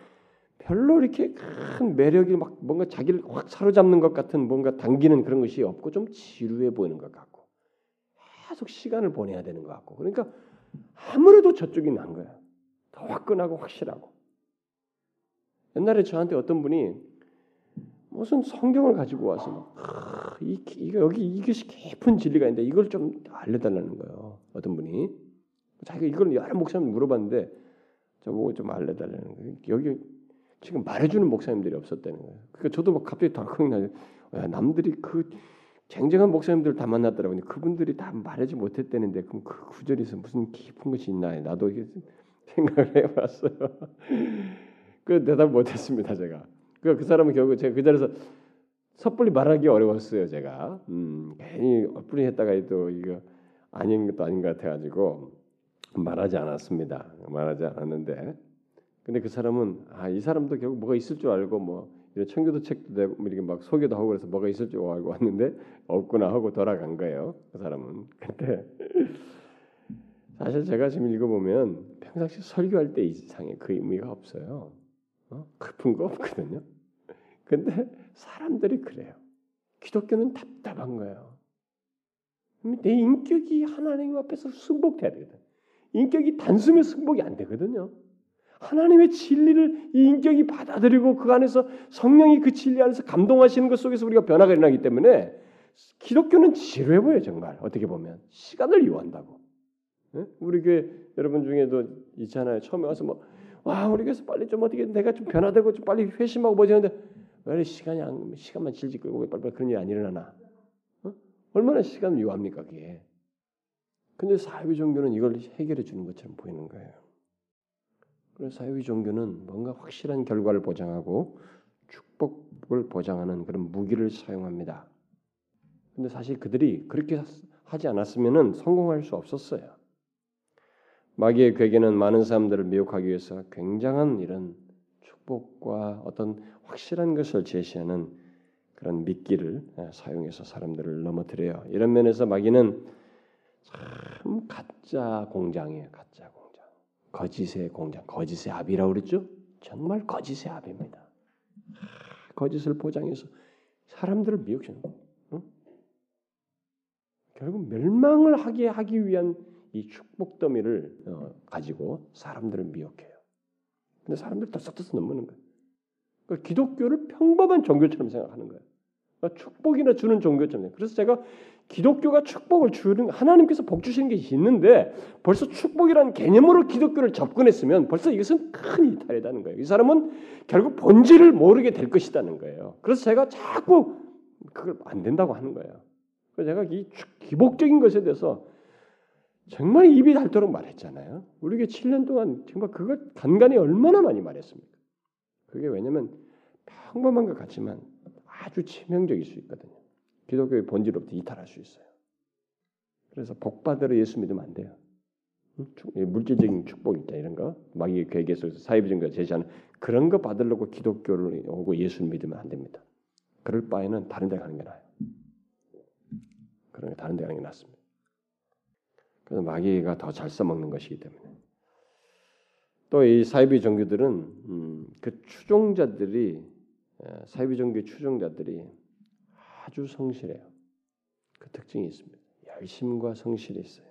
별로 이렇게 큰 매력이 막 뭔가 자기를 확 사로잡는 것 같은 뭔가 당기는 그런 것이 없고 좀 지루해 보이는 것 같고 계속 시간을 보내야 되는 것 같고 그러니까 아무래도 저쪽이 난 거야. 더 화끈하고 확실하고. 옛날에 저한테 어떤 분이 무슨 성경을 가지고 와서 막, 이, 이거 여기 이것이 깊은 진리가 있는데 이걸 좀 알려달라는 거예요. 어떤 분이 자기가 이걸 여러 목사님 물어봤는데 저보고 좀 알려달라는 거예요. 여기 지금 말해주는 목사님들이 없었다는 거예요. 그러니까 저도 막 갑자기 덜컥 나요. 야, 남들이 그 쟁쟁한 목사님들 다 만났더라고요. 그분들이 다 말하지 못했다는데 그럼 그 구절에서 무슨 깊은 것이 있나 나도 생각을 [laughs] 해봤어요. 그 대답 못했습니다 제가. 그, 그 사람은 결국 제가 그 자리에서 섣불리 말하기 어려웠어요 제가. 음, 괜히 엇불리 했다가 또 이거 아닌 것도 아닌 것 같아가지고 말하지 않았습니다. 말하지 않았는데. 근데 그 사람은 아 이 사람도 결국 뭐가 있을 줄 알고 뭐 이런 청교도 책도 되고 뭐 이렇게 막 소개도 하고 그래서 뭐가 있을 줄 알고 왔는데 [laughs] 없구나 하고 돌아간 거예요. 그 사람은. [laughs] 근데 사실 제가 지금 읽어보면 평상시 설교할 때 이상의 그 의미가 없어요. 어? 깊은 거 없거든요. 근데 사람들이 그래요. 기독교는 답답한 거예요. 내 인격이 하나님 앞에서 승복돼야 되거든. 인격이 단숨에 승복이 안 되거든요. 하나님의 진리를 이 인격이 받아들이고 그 안에서 성령이 그 진리 안에서 감동하시는 것 속에서 우리가 변화가 일어나기 때문에 기독교는 지루해 보여요 정말 어떻게 보면 시간을 요한다고. 네? 우리 교회 여러분 중에도 있잖아요. 처음에 와서 뭐와 우리 교회에서 빨리 좀 어떻게 내가 좀 변화되고 좀 빨리 회심하고 뭐지 하는데 왜 시간이 안, 시간만 질질 끌고 빨리빨리 그런 일이 안 일어나나? 어? 얼마나 시간을 요합니까 그게? 근데 사회 종교는 이걸 해결해 주는 것처럼 보이는 거예요. 그래서 사회 종교는 뭔가 확실한 결과를 보장하고 축복을 보장하는 그런 무기를 사용합니다. 근데 사실 그들이 그렇게 하지 않았으면 성공할 수 없었어요. 마귀의 괴계는 많은 사람들을 미혹하기 위해서 굉장한 이런 축복과 어떤 확실한 것을 제시하는 그런 미끼를 예, 사용해서 사람들을 넘어뜨려요. 이런 면에서 마귀는 참 가짜 공장이에요. 가짜. 거짓의 공장. 거짓의 압이라고 그랬죠? 정말 거짓의 압입니다. 거짓을 보장해서 사람들을 미혹시는 응? 결국 멸망을 하게 하기 위한 이 축복 더미를 어, 가지고 사람들을 미혹해요. 근데 사람들 덜썩덜썩 넘는 거예요. 그러니까 기독교를 평범한 종교처럼 생각하는 거예요. 그러니까 축복이나 주는 종교처럼. 그래서 제가 기독교가 축복을 주는 하나님께서 복 주시는 게 있는데 벌써 축복이라는 개념으로 기독교를 접근했으면 벌써 이것은 큰 이탈이라는 거예요. 이 사람은 결국 본질을 모르게 될 것이라는 거예요. 그래서 제가 자꾸 그걸 안 된다고 하는 거예요. 그래서 제가 이 기복적인 것에 대해서 정말 입이 닳도록 말했잖아요. 우리에게 7년 동안 정말 그걸 간간히 얼마나 많이 말했습니까? 그게 왜냐면 평범한 것 같지만 아주 치명적일 수 있거든요. 기독교의 본질로부터 이탈할 수 있어요. 그래서 복 받으러 예수 믿으면 안 돼요. 물질적인 축복 있다 이런 거 마귀의 계획 속에서 사회주의가 제시하는 그런 거 받으려고 기독교를 오고 예수를 믿으면 안 됩니다. 그럴 바에는 다른 데 가는 게 나아요. 그런 게 다른 데 가는 게 낫습니다. 그래서 마귀가 더 잘 써먹는 것이기 때문에 또 이 사이비 종교들은 음, 그 추종자들이 사이비 종교의 추종자들이 아주 성실해요. 그 특징이 있습니다. 열심과 성실이 있어요.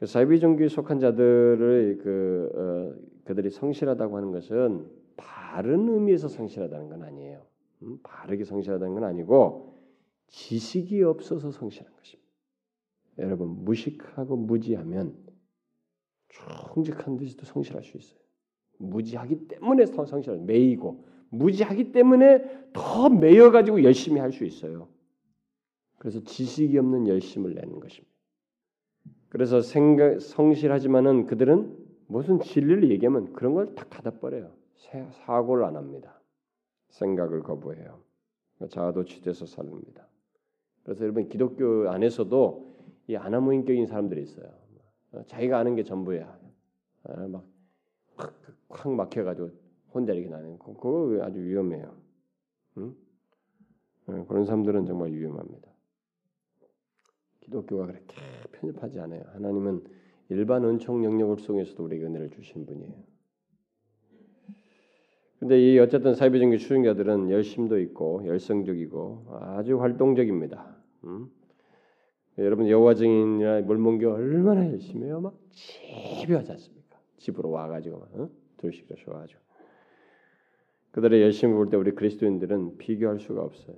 그 사이비 종교에 속한 자들의 그 어, 그들이 성실하다고 하는 것은 바른 의미에서 성실하다는 건 아니에요. 음, 바르게 성실하다는 건 아니고 지식이 없어서 성실한 것입니다. 여러분 무식하고 무지하면 충직한 듯이도 성실할 수 있어요. 무지하기 때문에 성실할 매이고 무지하기 때문에 더 매여 가지고 열심히 할 수 있어요. 그래서 지식이 없는 열심을 내는 것입니다. 그래서 생각 성실하지만은 그들은 무슨 진리를 얘기하면 그런 걸 다 닫아버려요. 사고를 안 합니다. 생각을 거부해요. 자아도취돼서 삽니다. 그래서 여러분 기독교 안에서도 이 아나무인격인 사람들이 있어요. 어, 자기가 아는 게 전부야. 어, 막확 막혀가지고 혼자 이렇게 나는 그거 아주 위험해요. 응? 어, 그런 사람들은 정말 위험합니다. 기독교가 그렇게 편협하지 않아요. 하나님은 일반 은총 영역을 속에서도 우리에게 은혜를 주신 분이에요. 근데 이 어쨌든 사이비 종교 추종자들은 열심도 있고 열성적이고 아주 활동적입니다. 음? 여러분 여호와 증인이나 몰몬교 얼마나 열심히 해요? 막 집에 하지 않습니까? 집으로 와가지고 어? 둘씩 둘씩 와가지고 그들의 열심을 볼 때 우리 그리스도인들은 비교할 수가 없어요.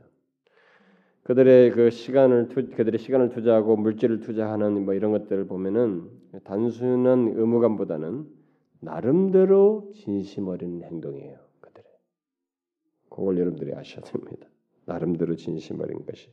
그들의 그 시간을 투, 그들의 시간을 투자하고 물질을 투자하는 뭐 이런 것들을 보면은 단순한 의무감보다는 나름대로 진심 어린 행동이에요. 그들의 그걸 여러분들이 아셔야 됩니다. 나름대로 진심 어린 것이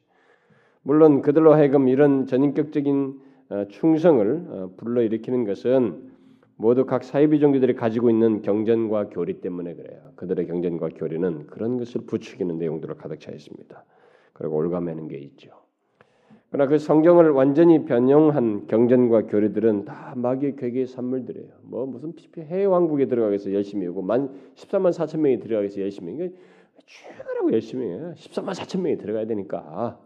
물론 그들로 하여금 이런 전인격적인 어, 충성을 어, 불러일으키는 것은 모두 각 사이비 종교들이 가지고 있는 경전과 교리 때문에 그래요. 그들의 경전과 교리는 그런 것을 부추기는 내용들로 가득 차 있습니다. 그리고 올가매는 게 있죠. 그러나 그 성경을 완전히 변형한 경전과 교리들은 다 마귀의 괴계의 산물들이에요. 뭐 무슨 해외 왕국에 들어가기 위해서 열심히 오고 만 14만 4천 명이 들어가기 위해서 열심히 이게 최근하고 열심히 해요. 14만 4천 명이 들어가야 되니까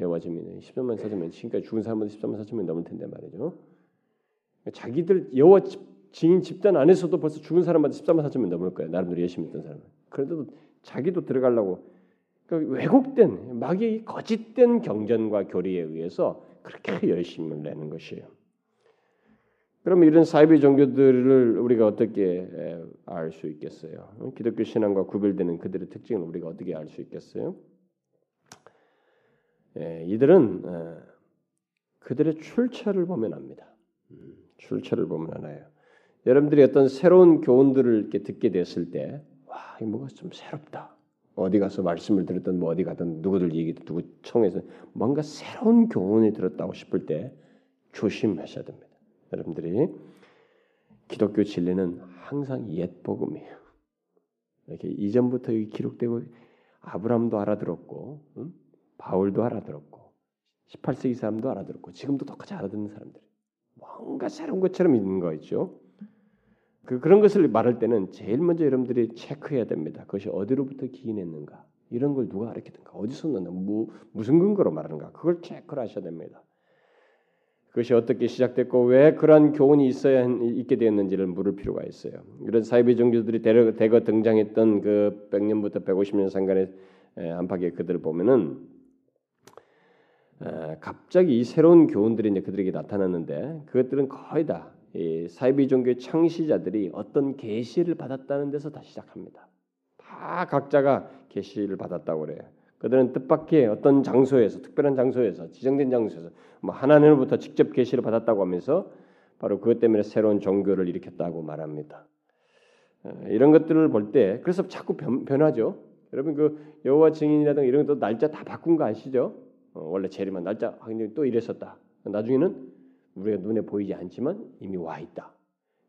여호와 증인은 14만 4천 명 지금까지 죽은 사람은 14만 4천 명 넘을 텐데 말이죠. 자기들 여호와 증인 집단 안에서도 벌써 죽은 사람마다 14만 4천 명 넘을 거예요. 나름대로 열심히 했던 사람은. 그래도 자기도 들어가려고 그러니까 왜곡된 마귀의 거짓된 경전과 교리에 의해서 그렇게 열심을 내는 것이에요. 그럼 이런 사이비 종교들을 우리가 어떻게 알 수 있겠어요? 기독교 신앙과 구별되는 그들의 특징을 우리가 어떻게 알 수 있겠어요? 예, 이들은 그들의 출처를 보면 압니다. 음, 출처를 보면 알아요. 여러분들이 어떤 새로운 교훈들을 이렇게 듣게 됐을 때, 와, 이 뭐가 좀 새롭다. 어디 가서 말씀을 들었던 뭐 어디 가든 누구들 얘기 누구 청해서 뭔가 새로운 교훈이 들었다고 싶을 때 조심하셔야 됩니다. 여러분들이 기독교 진리는 항상 옛 복음이에요. 이렇게 이전부터 기록되고 아브라함도 알아들었고 응? 바울도 알아들었고 18세기 사람도 알아들었고 지금도 똑같이 알아듣는 사람들이 뭔가 새로운 것처럼 있는 거 있죠. 그 그런 것을 말할 때는 제일 먼저 여러분들이 체크해야 됩니다. 그것이 어디로부터 기인했는가 이런 걸 누가 가르쳤는가 어디서 났나 무, 무슨 근거로 말하는가 그걸 체크를 하셔야 됩니다. 그것이 어떻게 시작됐고 왜 그러한 교훈이 있어야 있게 되었는지를 물을 필요가 있어요. 이런 사이비 종교들이 대거, 대거 등장했던 그 100년부터 150년 상간의 안팎의 그들을 보면은 갑자기 이 새로운 교훈들이 이제 그들에게 나타났는데 그것들은 거의 다 사이비 종교의 창시자들이 어떤 계시를 받았다는 데서 다 시작합니다. 다 각자가 계시를 받았다고 그래요. 그들은 뜻밖의 어떤 장소에서 특별한 장소에서 지정된 장소에서 뭐 하나님으로부터 직접 계시를 받았다고 하면서 바로 그것 때문에 새로운 종교를 일으켰다고 말합니다. 이런 것들을 볼 때 그래서 자꾸 변, 하죠 여러분 그 여호와 증인이라든가 이런 것도 날짜 다 바꾼 거 아시죠? 어, 원래 재림한 날짜 확인이 또 이랬었다. 나중에는 우리가 눈에 보이지 않지만 이미 와 있다.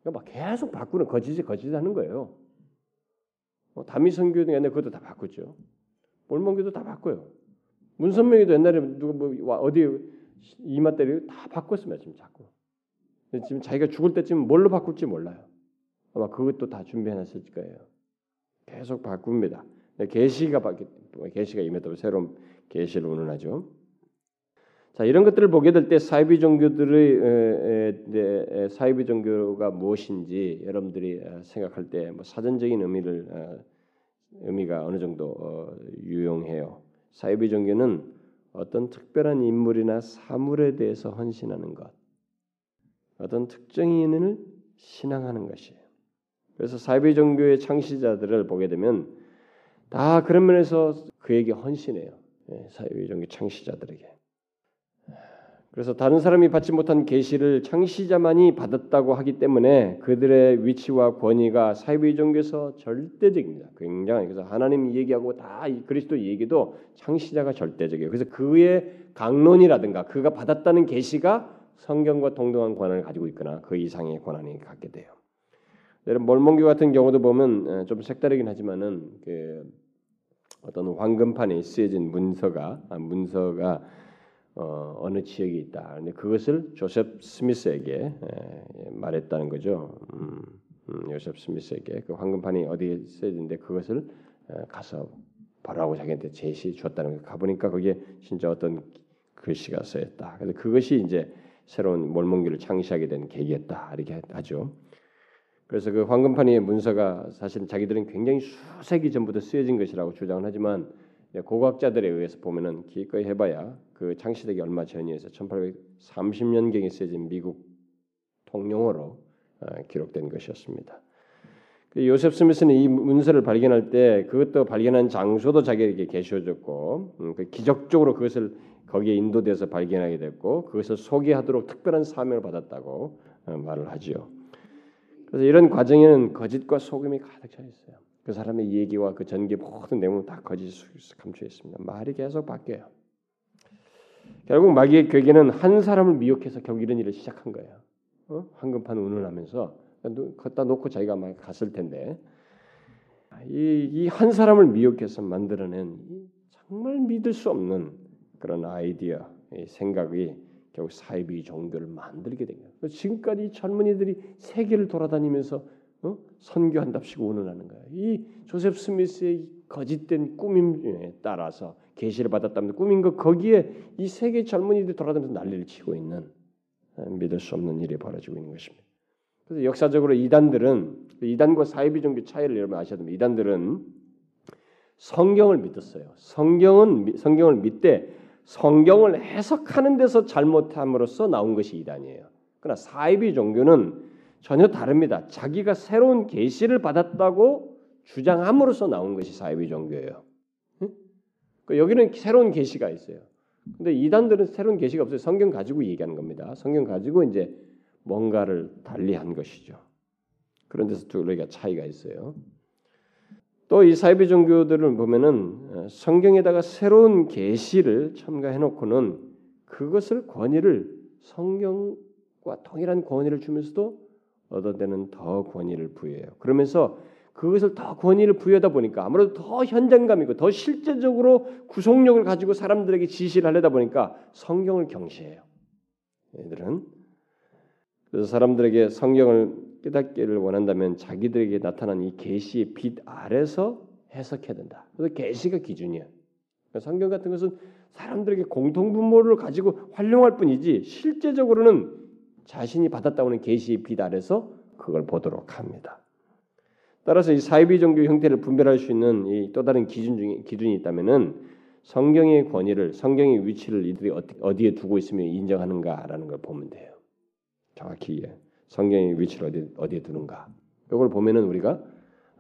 그러니까 막 계속 바꾸는 거짓이 거짓하는 거예요. 어, 다미 선교도 옛날에 그것도 다 바꿨죠. 몰몬교도 다 바꿔요. 문선명이도 옛날에 누가 뭐 어디 이마 때리고 다 바꿨습니다. 지금 자꾸. 지금 자기가 죽을 때쯤 뭘로 바꿀지 몰라요. 아마 그것도 다 준비해놨을 거예요. 계속 바꿉니다. 계시가 바뀌 계시가 임했다고 새로운 계시를 운운하죠. 자 이런 것들을 보게 될 때 사이비 종교들의 사이비 종교가 무엇인지 여러분들이 어, 생각할 때 뭐 사전적인 의미를 어, 의미가 어느 정도 어, 유용해요. 사이비 종교는 어떤 특별한 인물이나 사물에 대해서 헌신하는 것, 어떤 특정인을 신앙하는 것이에요. 그래서 사이비 종교의 창시자들을 보게 되면 다 그런 면에서 그에게 헌신해요. 예, 사이비 종교 창시자들에게. 그래서 다른 사람이 받지 못한 계시를 창시자만이 받았다고 하기 때문에 그들의 위치와 권위가 사이비 종교에서 절대적입니다. 굉장히 그래서 하나님 얘기하고 다 그리스도 얘기도 창시자가 절대적이에요. 그래서 그의 강론이라든가 그가 받았다는 계시가 성경과 동등한 권한을 가지고 있거나 그 이상의 권한이 갖게 돼요. 여러분 몰몬교 같은 경우도 보면 좀 색다르긴 하지만은 그 어떤 황금판에 쓰여진 문서가 아, 문서가 어, 느 지역에 있다. 근데 그것을 조셉 스미스에게 에, 말했다는 거죠. 음, 음, 조셉 스미스에게 그 황금판이 어디에 쓰여진데 그것을 에, 가서 보라고 자기한테 제시 줬다는 거. 가보니까 거기에 진짜 어떤 글씨가 쓰였다. 그래서 그것이 이제 새로운 몰몬기를 창시하게 된 계기였다. 이렇게 하죠. 그래서 그 황금판의 문서가 사실 자기들은 굉장히 수세기 전부터 쓰여진 것이라고 주장을 하지만 고각자들에 의해서 보면은 기꺼이 해봐야 그 창시되기 얼마 전이어서 1830년경에 쓰여진 미국 통용어로 어, 기록된 것이었습니다. 그 요셉 스미스는 이 문서를 발견할 때 그것도 발견한 장소도 자기에게 계셔졌고 음, 그 기적적으로 그것을 거기에 인도돼서 발견하게 됐고 그것을 소개하도록 특별한 사명을 받았다고 어, 말을 하지요. 그래서 이런 과정에는 거짓과 속임이 가득 차 있어요. 그 사람의 얘기와 그 전개 모든 내용은 다 거짓이 감춰 있습니다. 말이 계속 바뀌어요. 결국 마귀의 괴계는 한 사람을 미혹해서 결국 이런 일을 시작한 거예요. 어? 황금판 운운하면서 걷다 놓고 자기가 막 갔을 텐데 이한 사람을 미혹해서 만들어낸 정말 믿을 수 없는 그런 아이디어, 생각이 결국 사이비 종교를 만들게 된 거예요. 지금까지 젊은이들이 세계를 돌아다니면서 어? 선교한답시고 운운하는 거예요. 이 조셉 스미스의 거짓된 꾸밈에 따라서 계시를 받았다면 꾸민 것 거기에 이 세계 젊은이들이 돌아다니면서 난리를 치고 있는 어, 믿을 수 없는 일이 벌어지고 있는 것입니다. 그래서 역사적으로 이단들은 이단과 사이비 종교 차이를 여러분 아셔야 됩니다. 이단들은 성경을 믿었어요. 성경은 성경을 믿되 성경을 해석하는 데서 잘못함으로써 나온 것이 이단이에요. 그러나 사이비 종교는 전혀 다릅니다. 자기가 새로운 계시를 받았다고 주장함으로써 나온 것이 사이비 종교예요. 그 여기는 새로운 계시가 있어요. 근데 이단들은 새로운 계시가 없어요. 성경 가지고 얘기하는 겁니다. 성경 가지고 이제 뭔가를 달리한 것이죠. 그런 데서 두 가지가 차이가 있어요. 또 이 사이비 종교들을 보면은 어, 성경에다가 새로운 계시를 첨가해 놓고는 그것을 권위를 성경과 동일한 권위를 주면서도 얻어내는 더 권위를 부여해요. 그러면서 그것을 더 권위를 부여하다 보니까 아무래도 더 현장감 있고 더 실제적으로 구속력을 가지고 사람들에게 지시를 하려다 보니까 성경을 경시해요. 얘들은 그래서 사람들에게 성경을 깨닫기를 원한다면 자기들에게 나타난 이 계시의 빛 아래서 해석해야 된다. 그래서 계시가 기준이야. 그러니까 성경 같은 것은 사람들에게 공통 분모를 가지고 활용할 뿐이지 실제적으로는 자신이 받았다고 하는 계시의 빛 아래서 그걸 보도록 합니다. 따라서 이 사이비 종교 형태를 분별할 수 있는 이 또 다른 기준 중에 기준이 있다면은 성경의 권위를 성경의 위치를 이들이 어디에 두고 있으며 인정하는가라는 걸 보면 돼요. 정확히 성경의 위치를 어디 어디에 두는가. 이걸 보면은 우리가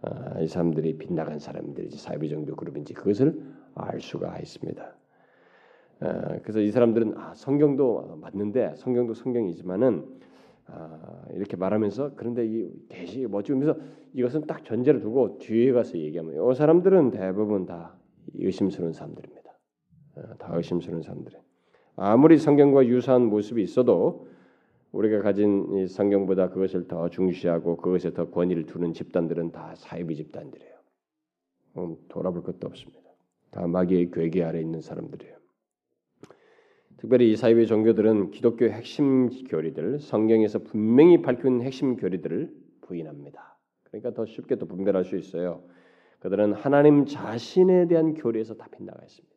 아, 이 사람들이 빗나간 사람들이지 사이비 종교 그룹인지 그것을 알 수가 있습니다. 아, 그래서 이 사람들은 아, 성경도 맞는데 성경도 성경이지만은 아, 이렇게 말하면서 그런데 이 계시 뭐지 면서 이것은 딱 전제를 두고 뒤에 가서 얘기하면 이 사람들은 대부분 다 의심스러운 사람들입니다. 다 의심스러운 사람들. 아무리 성경과 유사한 모습이 있어도 우리가 가진 이 성경보다 그것을 더 중시하고 그것에 더 권위를 두는 집단들은 다 사이비 집단들이에요. 음, 돌아볼 것도 없습니다. 다 마귀의 괴계 아래 있는 사람들이에요. 특별히 이 사이비 종교들은 기독교의 핵심 교리들, 성경에서 분명히 밝힌 핵심 교리들을 부인합니다. 그러니까 더 쉽게 또 분별할 수 있어요. 그들은 하나님 자신에 대한 교리에서 다 빗나가 있습니다.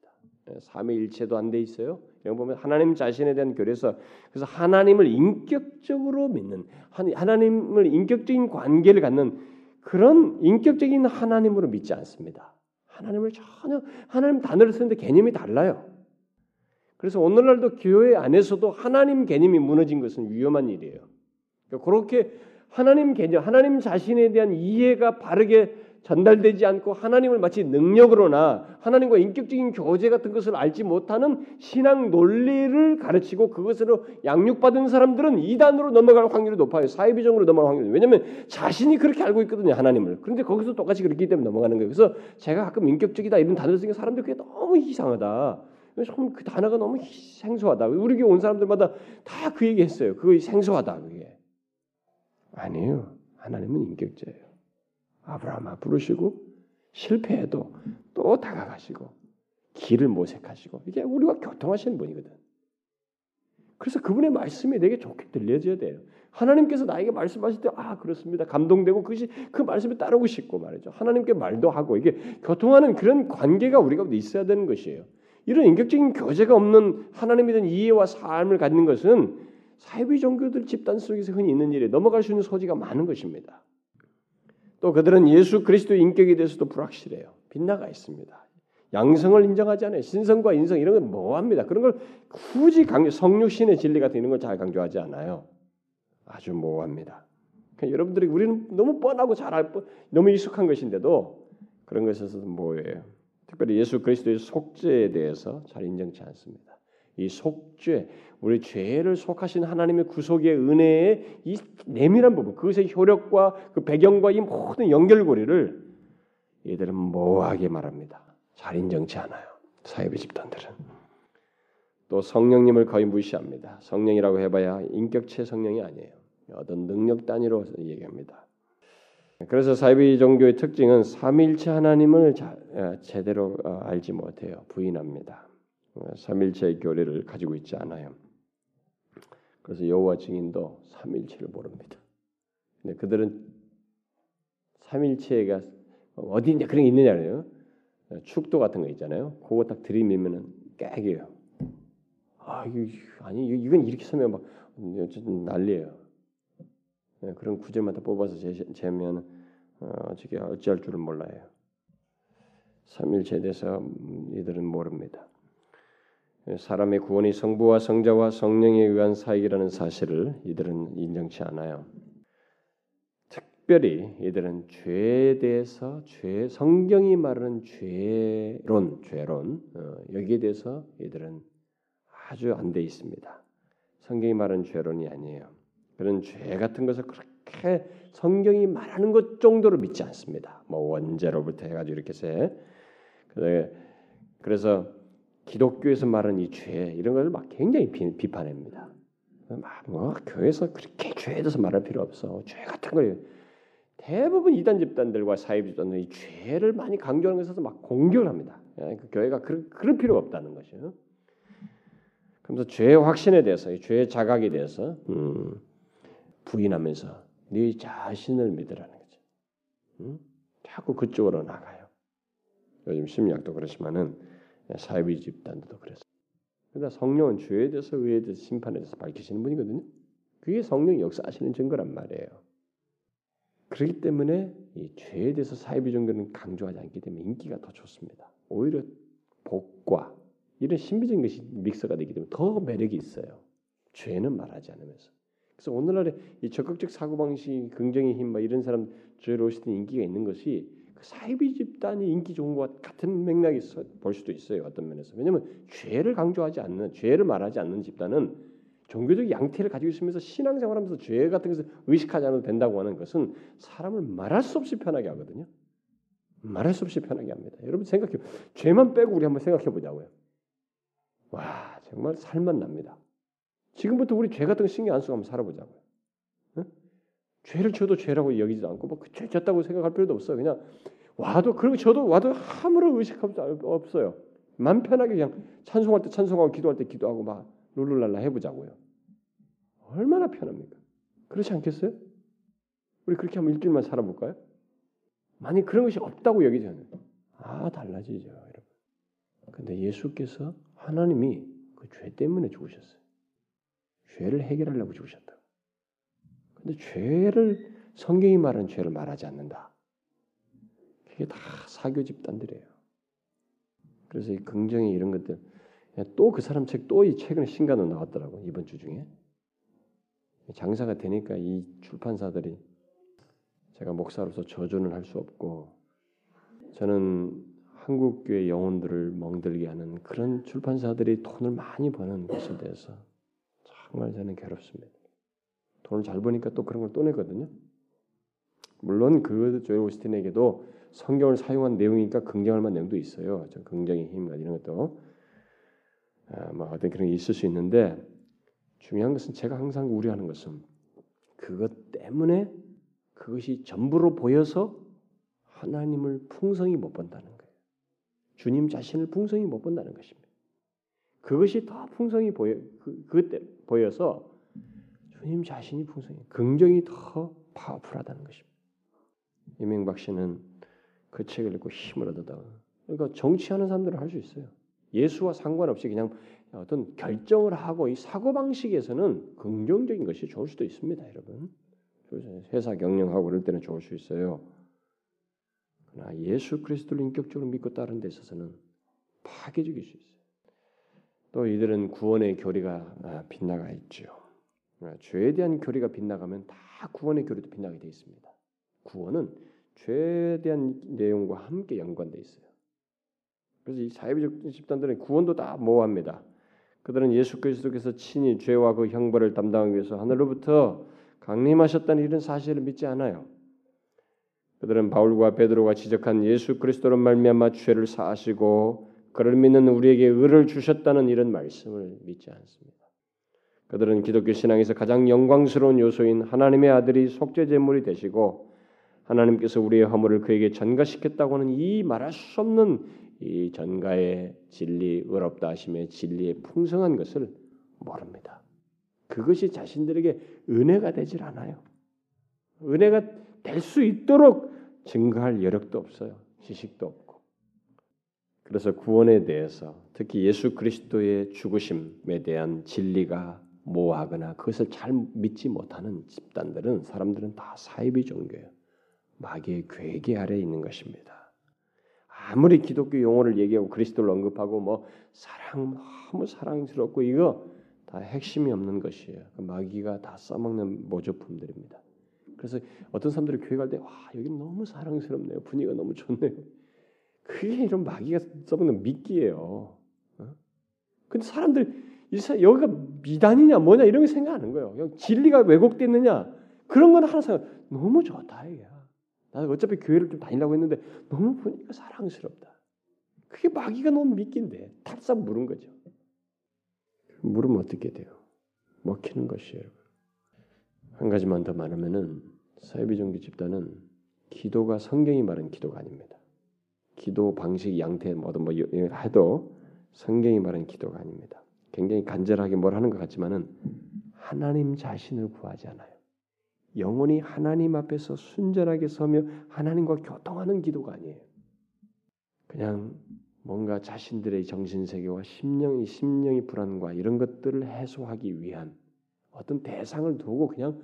예, 삼위일체도 안 돼 있어요. 여기 보면 하나님 자신에 대한 교리에서 그래서 하나님을 인격적으로 믿는 하나님을 인격적인 관계를 갖는 그런 인격적인 하나님으로 믿지 않습니다. 하나님을 전혀 하나님 단어를 쓰는데 개념이 달라요. 그래서 오늘날도 교회 안에서도 하나님 개념이 무너진 것은 위험한 일이에요. 그러니까 그렇게 하나님 개념, 하나님 자신에 대한 이해가 바르게 전달되지 않고 하나님을 마치 능력으로나 하나님과 인격적인 교제 같은 것을 알지 못하는 신앙 논리를 가르치고 그것으로 양육받은 사람들은 이단으로 넘어갈 확률이 높아요. 사회비정으로 넘어갈 확률이. 왜냐하면 자신이 그렇게 알고 있거든요. 하나님을. 그런데 거기서 똑같이 그렇기 때문에 넘어가는 거예요. 그래서 제가 가끔 인격적이다 이런 단어를 쓰는 사람들 그게 너무 이상하다. 그 단어가 너무 생소하다. 우리 교회 온 사람들마다 다 그 얘기했어요. 그거 생소하다 그게. 아니에요. 하나님은 인격자예요. 아브라함 부르시고 실패해도 또 다가가시고 길을 모색하시고 이게 우리가 교통하시는 분이거든. 그래서 그분의 말씀이 내게 좋게 들려져야 돼요. 하나님께서 나에게 말씀하실 때 아 그렇습니다. 감동되고 그것이 그 말씀에 따르고 싶고 말이죠. 하나님께 말도 하고 이게 교통하는 그런 관계가 우리가 있어야 되는 것이에요. 이런 인격적인 교제가 없는 하나님에 대한 이해와 삶을 갖는 것은 사회비 종교들 집단 속에서 흔히 있는 일에 넘어갈 수 있는 소지가 많은 것입니다. 또 그들은 예수 그리스도의 인격에 대해서도 불확실해요. 빗나가 있습니다. 양성을 인정하지 않아요. 신성과 인성 이런 건 뭐합니다. 그런 걸 굳이 강조, 성육신의 진리 같은 이런 걸 잘 강조하지 않아요. 아주 모호합니다. 여러분들이 우리는 너무 뻔하고 잘 알고 너무 익숙한 것인데도 그런 것에서 뭐예요? 특별히 예수 그리스도의 속죄에 대해서 잘 인정치 않습니다. 이 속죄, 우리 죄를 속하신 하나님의 구속의 은혜의 이 내밀한 부분, 그것의 효력과 그 배경과 이 모든 연결고리를 이들은 모호하게 말합니다. 잘 인정치 않아요. 사회비 집단들은 또 성령님을 거의 무시합니다. 성령이라고 해봐야 인격체 성령이 아니에요. 어떤 능력 단위로 얘기합니다. 그래서 사이비 종교의 특징은 삼일체 하나님을 자, 어, 제대로 어, 알지 못해요. 부인합니다. 삼일체의 교리를 가지고 있지 않아요. 그래서 여호와 증인도 삼일체를 모릅니다. 근데 그들은 삼일체가 어디 있냐 그런 게 있느냐요. 축도 같은 거 있잖아요. 그거 딱 들이밀면은 깨게요. 아, 이거 아니 이건 이렇게 서면 막 난리예요. 네, 그런 구절만 다 뽑아서 재 면 어, 저게 어찌할 줄은 몰라요. 삼일체에 대해서 이들은 모릅니다. 사람의 구원이 성부와 성자와 성령에 의한 사역이라는 사실을 이들은 인정치 않아요. 특별히 이들은 죄에 대해서 죄 성경이 말하는 죄론 죄론 어, 여기에 대해서 이들은 아주 안 돼 있습니다. 성경이 말하는 죄론이 아니에요. 그런 죄 같은 것을 그렇게 성경이 말하는 것 정도로 믿지 않습니다. 뭐 원죄로부터 해가지고 이렇게 세. 그래서 기독교에서 말하는 이 죄 이런 것을 막 굉장히 비, 판합니다 막뭐 교회에서 그렇게 죄에 대해서 말할 필요 없어. 죄 같은 걸 대부분 이단 집단들과 사회 집단들은 이 죄를 많이 강조하는 것에서 막 공격을 합니다. 예, 그 교회가 그럴, 그럴 필요가 없다는 것이요. 그러면서 죄의 확신에 대해서, 죄의 자각에 대해서 음, 부인하면서 네 자신을 믿으라는 거죠. 음? 자꾸 그쪽으로 나가요. 요즘 심리학도 그렇지만은 사회비 집단도 그래서. 그러니까 성령은 죄에 대해서 의에 대해서 심판에 대해서 밝히시는 분이거든요. 그게 성령이 역사하시는 증거란 말이에요. 그렇기 때문에 이 죄에 대해서 사회비 정도는 강조하지 않기 때문에 인기가 더 좋습니다. 오히려 복과 이런 신비적인 것이 믹서가 되기 때문에 더 매력이 있어요. 죄는 말하지 않으면서. 그래서 오늘날의 이 적극적 사고 방식, 긍정의 힘, 막 이런 사람 죄로시는 인기가 있는 것이 그 사이비 집단이 인기 좋은 것 같은 맥락이 볼 수도 있어요. 어떤 면에서. 왜냐하면 죄를 강조하지 않는, 죄를 말하지 않는 집단은 종교적 양태를 가지고 있으면서 신앙생활하면서 죄 같은 것을 의식하지 않아도 된다고 하는 것은 사람을 말할 수 없이 편하게 하거든요. 말할 수 없이 편하게 합니다. 여러분 생각해, 죄만 빼고 우리 한번 생각해 보자고요. 와 정말 살만 납니다. 지금부터 우리 죄 같은 거 신경 안 쓰고 한번 살아보자고요. 응? 죄를 져도 죄라고 여기지도 않고 뭐죄 졌다고 생각할 필요도 없어. 그냥 와도 그리고 저도 와도 아무런 의식할 수 없어요. 맘 편하게 그냥 찬송할 때 찬송하고 기도할 때 기도하고 막 룰루랄라 해보자고요. 얼마나 편합니까? 그렇지 않겠어요? 우리 그렇게 한번 일주일만 살아볼까요? 만약 그런 것이 없다고 여기잖아요. 아 달라지죠, 여러분. 근데 예수께서 하나님이 그 죄 때문에 죽으셨어요. 죄를 해결하려고 죽으셨다. 근데 죄를 성경이 말하는 죄를 말하지 않는다. 그게 다 사교 집단들이에요. 그래서 이 긍정의 이런 것들 또 그 사람 책 또 이 최근에 신간으로 나왔더라고 이번 주 중에 장사가 되니까 이 출판사들이 제가 목사로서 저주는 할 수 없고 저는 한국 교회 영혼들을 멍들게 하는 그런 출판사들이 돈을 많이 버는 것에 대해서 정말 저는 괴롭습니다. 돈을 잘 버니까 또 그런 걸또 내거든요. 물론 그 조엘 오스틴에게도 성경을 사용한 내용이니까 긍정할 만한 내용도 있어요. 저 긍정의 힘 이런 것도 아, 뭐 어떤 그런 게 있을 수 있는데 중요한 것은 제가 항상 우려하는 것은 그것 때문에 그것이 전부로 보여서 하나님을 풍성히 못 본다는 거예요. 주님 자신을 풍성히 못 본다는 것입니다. 그것이 더 풍성히 보여 그, 그때 보여서 주님 자신이 풍성히 긍정이 더 파워풀하다는 것입니다. 이명박 씨는 그 책을 읽고 힘을 얻었다. 그러니까 정치하는 사람들은 할 수 있어요. 예수와 상관없이 그냥 어떤 결정을 하고 이 사고 방식에서는 긍정적인 것이 좋을 수도 있습니다, 여러분. 회사 경영하고 그럴 때는 좋을 수 있어요. 그러나 예수 그리스도를 인격적으로 믿고 따른 데 있어서는 파괴적일 수 있어요. 또 이들은 구원의 교리가 아, 빗나가 있죠. 죄에 대한 교리가 빗나가면 다 구원의 교리도 빗나게 돼 있습니다. 구원은 죄에 대한 내용과 함께 연관돼 있어요. 그래서 이 사회적 집단들은 구원도 다 모호합니다. 그들은 예수 그리스도께서 친히 죄와 그 형벌을 담당하기 위해서 하늘로부터 강림하셨다는 이런 사실을 믿지 않아요. 그들은 바울과 베드로가 지적한 예수 그리스도로 말미암아 죄를 사하시고 그를 믿는 우리에게 의를 주셨다는 이런 말씀을 믿지 않습니다. 그들은 기독교 신앙에서 가장 영광스러운 요소인 하나님의 아들이 속죄 제물이 되시고 하나님께서 우리의 허물을 그에게 전가시켰다고 하는 이 말할 수 없는 이 전가의 진리, 의롭다 하심의 진리의 풍성한 것을 모릅니다. 그것이 자신들에게 은혜가 되질 않아요. 은혜가 될 수 있도록 증거할 여력도 없어요. 지식도 없고. 그래서 구원에 대해서 특히 예수 그리스도의 죽으심에 대한 진리가 모호하거나 그것을 잘 믿지 못하는 집단들은 사람들은 다 사이비 종교예요. 마귀의 괴계 아래 있는 것입니다. 아무리 기독교 용어를 얘기하고 그리스도를 언급하고 뭐 사랑 너무 사랑스럽고 이거 다 핵심이 없는 것이에요. 그 마귀가 다 써먹는 모조품들입니다. 그래서 어떤 사람들이 교회 갈 때 와 여기 너무 사랑스럽네요. 분위기가 너무 좋네요. 그게 이런 마귀가 써먹는 미끼예요. 어? 근데 사람들 여기가 미단이냐 뭐냐 이런 거 생각하는 거예요. 진리가 왜곡됐느냐 그런 건 하나 생각. 너무 좋다 이게. 나는 어차피 교회를 좀 다니려고 했는데 너무 보니까 사랑스럽다. 그게 마귀가 너무 믿긴데 탈싹 물은 거죠. 물으면 어떻게 돼요? 먹히는 것이에요. 한 가지만 더 말하면은 사회비종교 집단은 기도가 성경이 말한 기도가 아닙니다. 기도 방식, 양태 뭐든 뭐 해도 성경이 말한 기도가 아닙니다. 굉장히 간절하게 뭘 하는 것 같지만은 하나님 자신을 구하지 않아요. 영혼이 하나님 앞에서 순전하게 서며 하나님과 교통하는 기도가 아니에요. 그냥 뭔가 자신들의 정신 세계와 심령이 심령의 불안과 이런 것들을 해소하기 위한 어떤 대상을 두고 그냥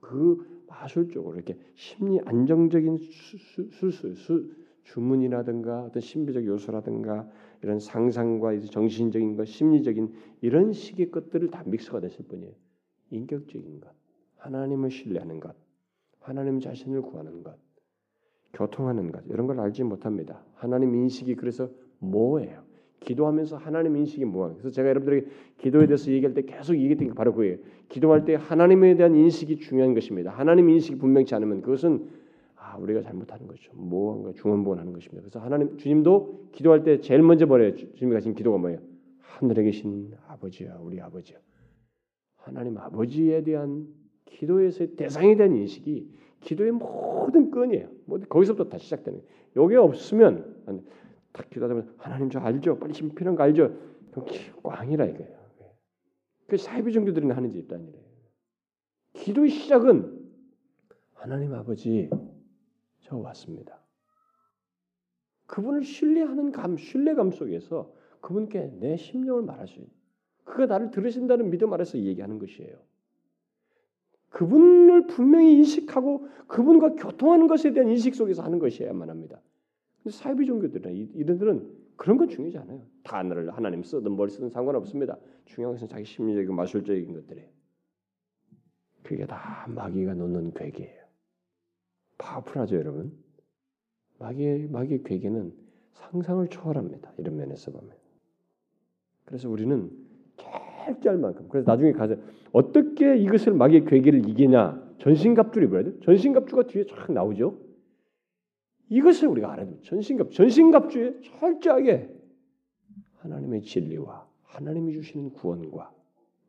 그 마술적으로 이렇게 심리 안정적인 수술 수, 주문이라든가 어떤 신비적 요소라든가 이런 상상과 정신적인 것, 심리적인 이런 식의 것들을 다 믹스가 됐을 뿐이에요. 인격적인 것. 하나님을 신뢰하는 것, 하나님 자신을 구하는 것, 교통하는 것 이런 걸 알지 못합니다. 하나님 인식이 그래서 뭐예요? 기도하면서 하나님 인식이 뭐예요? 그래서 제가 여러분들에게 기도에 대해서 얘기할 때 계속 얘기했던 게 바로 그예요. 기도할 때 하나님에 대한 인식이 중요한 것입니다. 하나님 인식이 분명치 않으면 그것은 아, 우리가 잘못하는 거죠. 뭐한가 중원부원하는 것입니다. 그래서 하나님 주님도 기도할 때 제일 먼저 버려요. 주님이 가신 기도가 뭐예요? 하늘에 계신 아버지야, 우리 아버지야. 하나님 아버지에 대한 기도에서의 대상에 대한 인식이 기도의 모든 끈이에요. 뭐 거기서부터 다 시작되는. 요게 없으면 딱 기도하면 하나님 저 알죠? 빨리 지금 필요한 거 알죠? 꽝이라 이거예요. 그 사이비 종교들이 하는 거예요. 기도의 시작은 하나님 아버지 저 왔습니다. 그분을 신뢰하는 감, 신뢰감 속에서 그분께 내 심령을 말할 수 있는 그가 나를 들으신다는 믿음 아래서 얘기하는 것이에요. 그분을 분명히 인식하고 그분과 교통하는 것에 대한 인식 속에서 하는 것이어야만 합니다. 근데 사이비 종교들은 이런들은 그런 건 중요하지 않아요. 단어를 하나님 쓰든 뭘 쓰든 상관없습니다. 중요한 것은 자기 심리적이고 마술적인 것들이에요. 그게 다 마귀가 놓는 괴계예요. 파워풀하죠, 여러분. 마귀의 마귀의 괴계는 상상을 초월합니다. 이런 면에서 보면. 그래서 우리는 할 만큼. 그래서 나중에 가서 어떻게 이것을 마귀의 괴계를 이기냐? 전신갑주를 입어야 돼. 전신갑주가 뒤에 쫙 나오죠. 이것을 우리가 알아야 됩니다. 전신갑, 전신갑주에 철저하게 하나님의 진리와 하나님이 주시는 구원과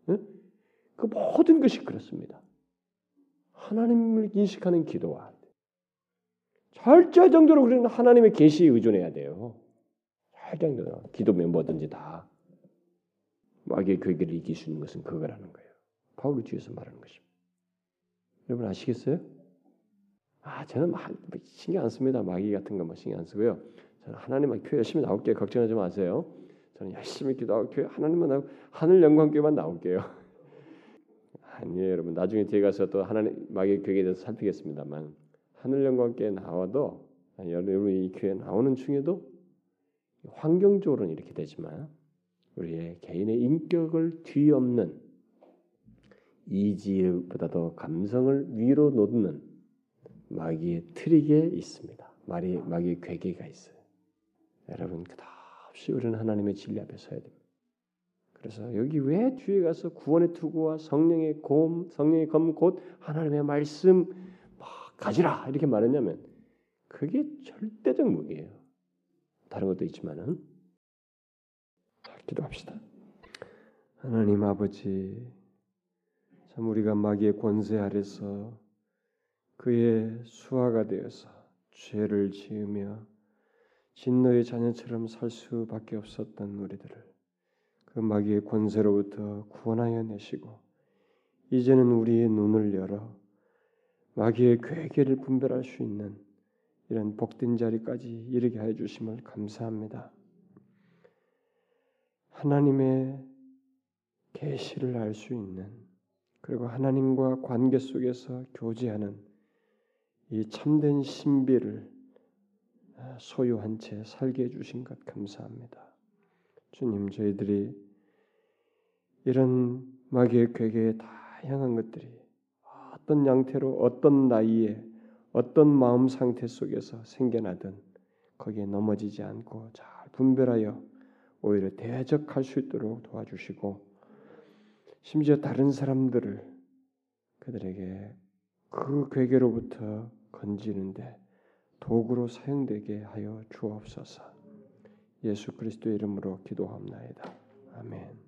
응? 그 모든 것이 그렇습니다. 하나님을 인식하는 기도와 철저할 정도로 우리는 하나님의 계시에 의존해야 돼요. 철저한 기도면 뭐든지 다 마귀의 괴계를 이길 수 있는 것은 그거라는 거예요. 바울이 뒤에서 말하는 것입니다. 여러분 아시겠어요? 아 저는 막 신경 안 씁니다. 마귀 같은 거뭐 신경 안 쓰고요. 저는 하나님만 교회 열심히 나올게요. 걱정하지 마세요. 저는 열심히 기도하고 교회 하나님만 나오고 하늘 영광교회만 나올게요. [laughs] 아니에요, 여러분. 나중에 뒤에 가서 또 하나님 마귀의 교회에 대해서 살피겠습니다만 하늘 영광교회 나와도 여러분 이 교회 나오는 중에도 환경적으로는 이렇게 되지만 우리의 개인의 인격을 뒤엎는 이지보다도 감성을 위로 놓는 마귀의 트릭에 있습니다. 마귀, 마귀의 괴계가 있어요. 여러분 끝없이 우리는 하나님의 진리 앞에 서야 됩니다. 그래서 여기 왜 뒤에 가서 구원의 투구와 성령의 곰, 성령의 검 곧 하나님의 말씀 막 가지라 이렇게 말했냐면 그게 절대적 무기예요. 다른 것도 있지만은 자, 기도합시다. 하나님 아버지 참 우리가 마귀의 권세 아래서 그의 수하가 되어서 죄를 지으며 진노의 자녀처럼 살 수밖에 없었던 우리들을 그 마귀의 권세로부터 구원하여 내시고 이제는 우리의 눈을 열어 마귀의 괴계를 분별할 수 있는 이런 복된 자리까지 이르게 해 주심을 감사합니다. 하나님의 계시를 알 수 있는 그리고 하나님과 관계 속에서 교제하는 이 참된 신비를 소유한 채 살게 해 주신 것 감사합니다. 주님 저희들이 이런 마귀의 괴계에 다양한 것들이 어떤 양태로 어떤 나이에 어떤 마음 상태 속에서 생겨나든 거기에 넘어지지 않고 잘 분별하여 오히려 대적할 수 있도록 도와주시고 심지어 다른 사람들을 그들에게 그 괴계로부터 건지는데 도구로 사용되게 하여 주옵소서. 예수 그리스도의 이름으로 기도합나이다. 아멘.